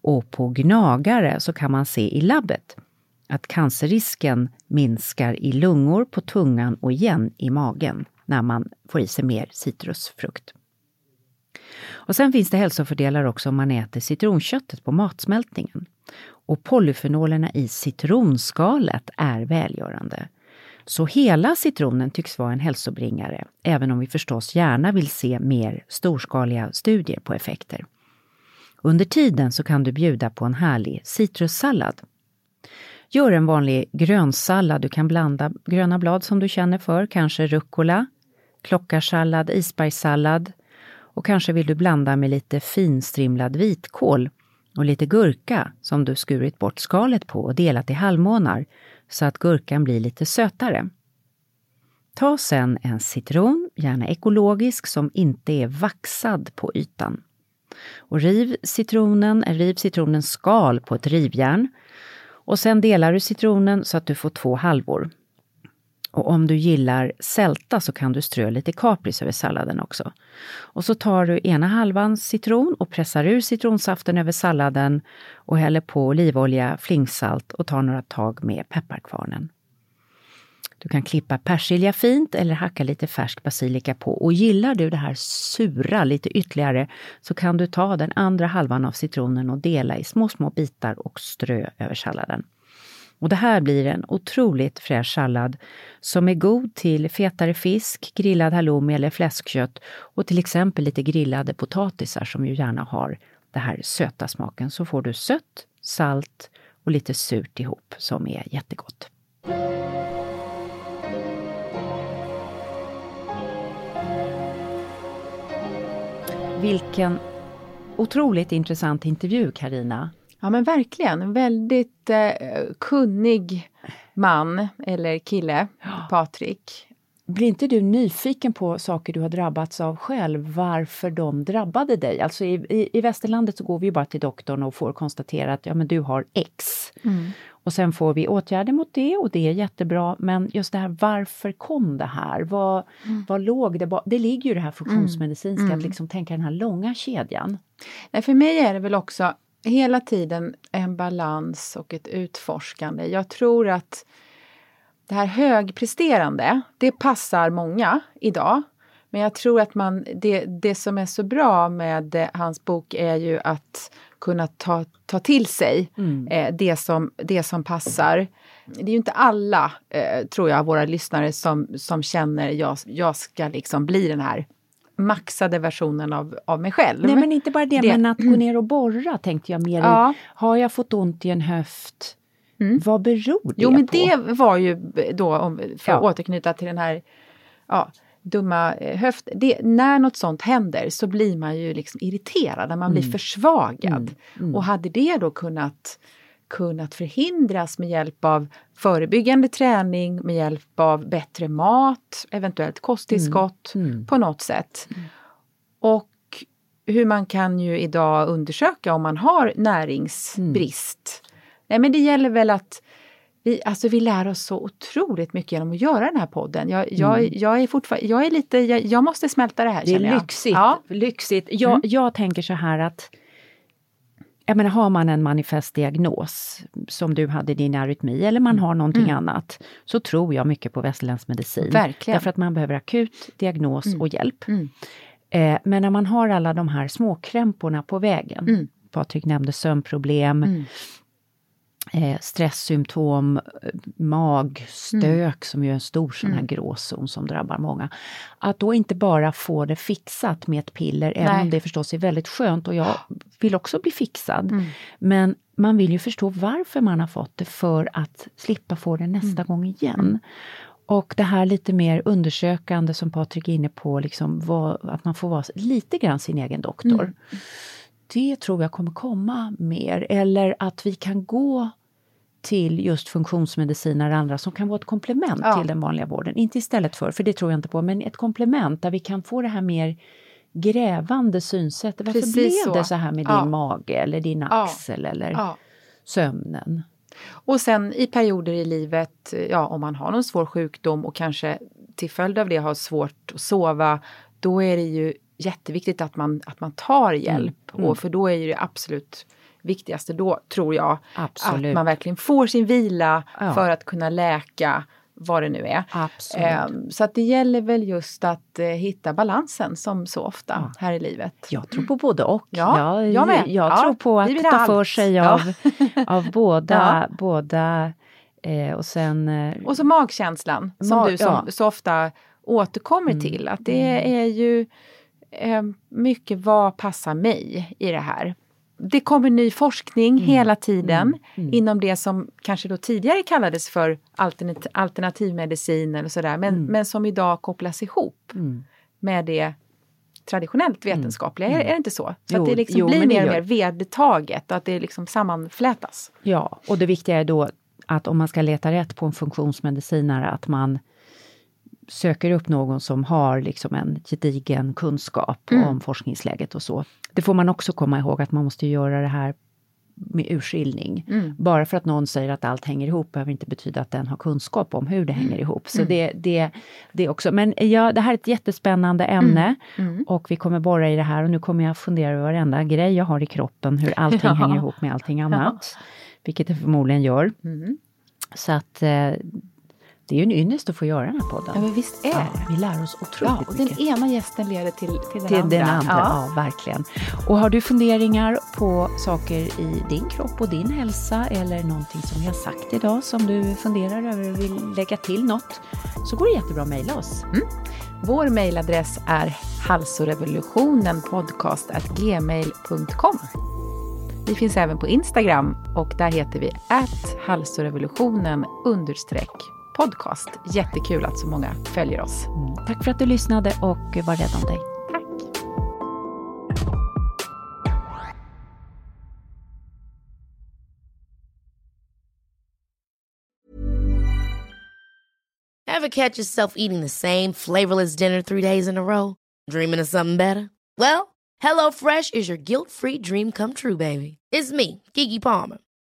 Och på gnagare så kan man se i labbet att cancerrisken minskar i lungor, på tungan och igen i magen när man får i sig mer citrusfrukt. Och sen finns det hälsofördelar också om man äter citronköttet på matsmältningen. Och polyfenolerna i citronskalet är välgörande. Så hela citronen tycks vara en hälsobringare, även om vi förstås gärna vill se mer storskaliga studier på effekter. Under tiden så kan du bjuda på en härlig citrussallad Gör en vanlig grönsallad. Du kan blanda gröna blad som du känner för, kanske rucola, klockarsallad, isbergssallad och kanske vill du blanda med lite finstrimlad vitkål och lite gurka som du skurit bort skalet på och delat i halvmånar så att gurkan blir lite sötare. Ta sen en citron, gärna ekologisk, som inte är vaxad på ytan. Och riv citronen, riv citronens skal på ett rivjärn och sen delar du citronen så att du får två halvor. Och om du gillar sälta så kan du strö lite kapris över salladen också. Och så tar du ena halvan citron och pressar ur citronsaften över salladen och häller på olivolja, flingsalt och tar några tag med pepparkvarnen. Du kan klippa persilja fint eller hacka lite färsk basilika på. Och gillar du det här sura lite ytterligare så kan du ta den andra halvan av citronen och dela i små, små bitar och strö över salladen. Och det här blir en otroligt fräsch sallad som är god till fetare fisk, grillad halloumi eller fläskkött och till exempel lite grillade potatisar som ju gärna har den här söta smaken. Så får du sött, salt och lite surt ihop som är jättegott. Vilken otroligt intressant intervju, Karina. Ja men verkligen, väldigt eh, kunnig man eller kille, Patrik. Blir inte du nyfiken på saker du har drabbats av själv, varför de drabbade dig? Alltså i, i, i västerlandet så går vi bara till doktorn och får konstaterat att ja, men du har X. Mm. Och sen får vi åtgärder mot det och det är jättebra. Men just det här varför kom det här? Vad, mm. vad låg det Det ligger ju det här funktionsmedicinska, mm. att liksom tänka den här långa kedjan. Nej, för mig är det väl också hela tiden en balans och ett utforskande. Jag tror att det här högpresterande, det passar många idag. Men jag tror att man, det, det som är så bra med hans bok är ju att kunna ta, ta till sig mm. eh, det, som, det som passar. Det är ju inte alla, eh, tror jag, våra lyssnare som, som känner jag, jag ska liksom bli den här maxade versionen av, av mig själv. Nej men inte bara det, det. men att gå ner och borra tänkte jag mer ja. Har jag fått ont i en höft? Mm. Vad beror det jo, men på? Det var ju då, om, för att ja. återknyta till den här ja, dumma eh, höft. Det, när något sånt händer så blir man ju liksom irriterad, man blir mm. försvagad. Mm. Mm. Och hade det då kunnat, kunnat förhindras med hjälp av förebyggande träning, med hjälp av bättre mat, eventuellt kosttillskott mm. Mm. på något sätt. Och hur man kan ju idag undersöka om man har näringsbrist. Nej men det gäller väl att vi, alltså vi lär oss så otroligt mycket genom att göra den här podden. Jag, jag, jag är fortfarande, jag är lite, jag, jag måste smälta det här Mm. Det är jag. lyxigt. Ja. lyxigt. Jag, Mm. jag tänker så här att jag menar, har man en manifest diagnos som du hade i din arytmi eller man har någonting annat så tror jag mycket på västerländsk medicin. Verkligen. Därför att man behöver akut diagnos och hjälp. Mm. Eh, men när man har alla de här småkrämporna på vägen. Mm. Patrik nämnde sömnproblem, Mm. Eh, stresssymptom, eh, magstök Mm. som ju är en stor sån här gråzon som drabbar många. Att då inte bara få det fixat med ett piller, även Nej. om det förstås är väldigt skönt och jag vill också bli fixad. Mm. Men man vill ju förstå varför man har fått det för att slippa få det nästa Mm. gång igen. Och det här lite mer undersökande som Patrik är inne på, liksom vad, att man får vara lite grann sin egen doktor. Mm. Det tror jag kommer komma mer. Eller att vi kan gå till just funktionsmediciner och andra som kan vara ett komplement Ja. till den vanliga vården. Inte istället för, för det tror jag inte på, men ett komplement där vi kan få det här mer grävande synsättet. Varför Precis blev så. det så här med Ja. din mage eller din axel eller sömnen? Och sen i perioder i livet, ja om man har någon svår sjukdom och kanske till följd av det har svårt att sova, då är det ju jätteviktigt att man, att man tar hjälp. Mm. Och för då är det absolut viktigaste då, tror jag, Absolut. att man verkligen får sin vila Ja. för att kunna läka vad det nu är. Ehm, så att det gäller väl just att eh, hitta balansen som så ofta här i livet. Jag tror på både och. Ja, jag, jag jag Ja, tror på att ta ha för allt. sig Ja. av, av båda, båda eh, och sen... Eh, Och så magkänslan som Ma- du som ja. Mm. så ofta återkommer till. Att det är ju eh, mycket vad passar mig i det här. Det kommer ny forskning Mm. hela tiden inom det som kanske då tidigare kallades för alternat- alternativmedicin eller sådär. Men, Mm. men som idag kopplas ihop med det traditionellt vetenskapliga. Är, är det inte så? Så Mm. Jo, att det liksom jo, blir mer och mer vedertaget och att det liksom sammanflätas. Ja, och det viktiga är då att om man ska leta rätt på en funktionsmedicinare att man söker upp någon som har liksom en gedigen kunskap om forskningsläget och så. Det får man också komma ihåg att man måste göra det här med urskiljning. Bara för att någon säger att allt hänger ihop behöver inte betyda att den har kunskap om hur det hänger ihop. Så det, det, det också. Men ja, det här är ett jättespännande ämne och vi kommer borra i det här och nu kommer jag fundera över varenda grej jag har i kroppen, hur allting Ja. hänger ihop med allting annat. Vilket det förmodligen gör. Så att eh, det är ju en ynnest att få göra den här podden. Ja men visst är Ja, det. vi lär oss otroligt Ja, och den mycket. ena gästen leder till, till den Till andra. den andra, Ja. ja. verkligen. Och har du funderingar på saker i din kropp och din hälsa eller någonting som vi har sagt idag som du funderar över och vill lägga till något så går det jättebra att mejla oss. Vår mejladress är halsorevolutionenpodcast.gmail.com Vi finns även på Instagram och där heter vi halsorevolutionen understreck podcast. Jättekul att så många följer oss. Mm. Tack för att du lyssnade och var rädd om dig. Tack! Ever catch yourself eating the same flavorless dinner three days in a row? Dreaming of something better? Well, HelloFresh is your guilt-free dream come true, baby. It's me, Kiki Palmer.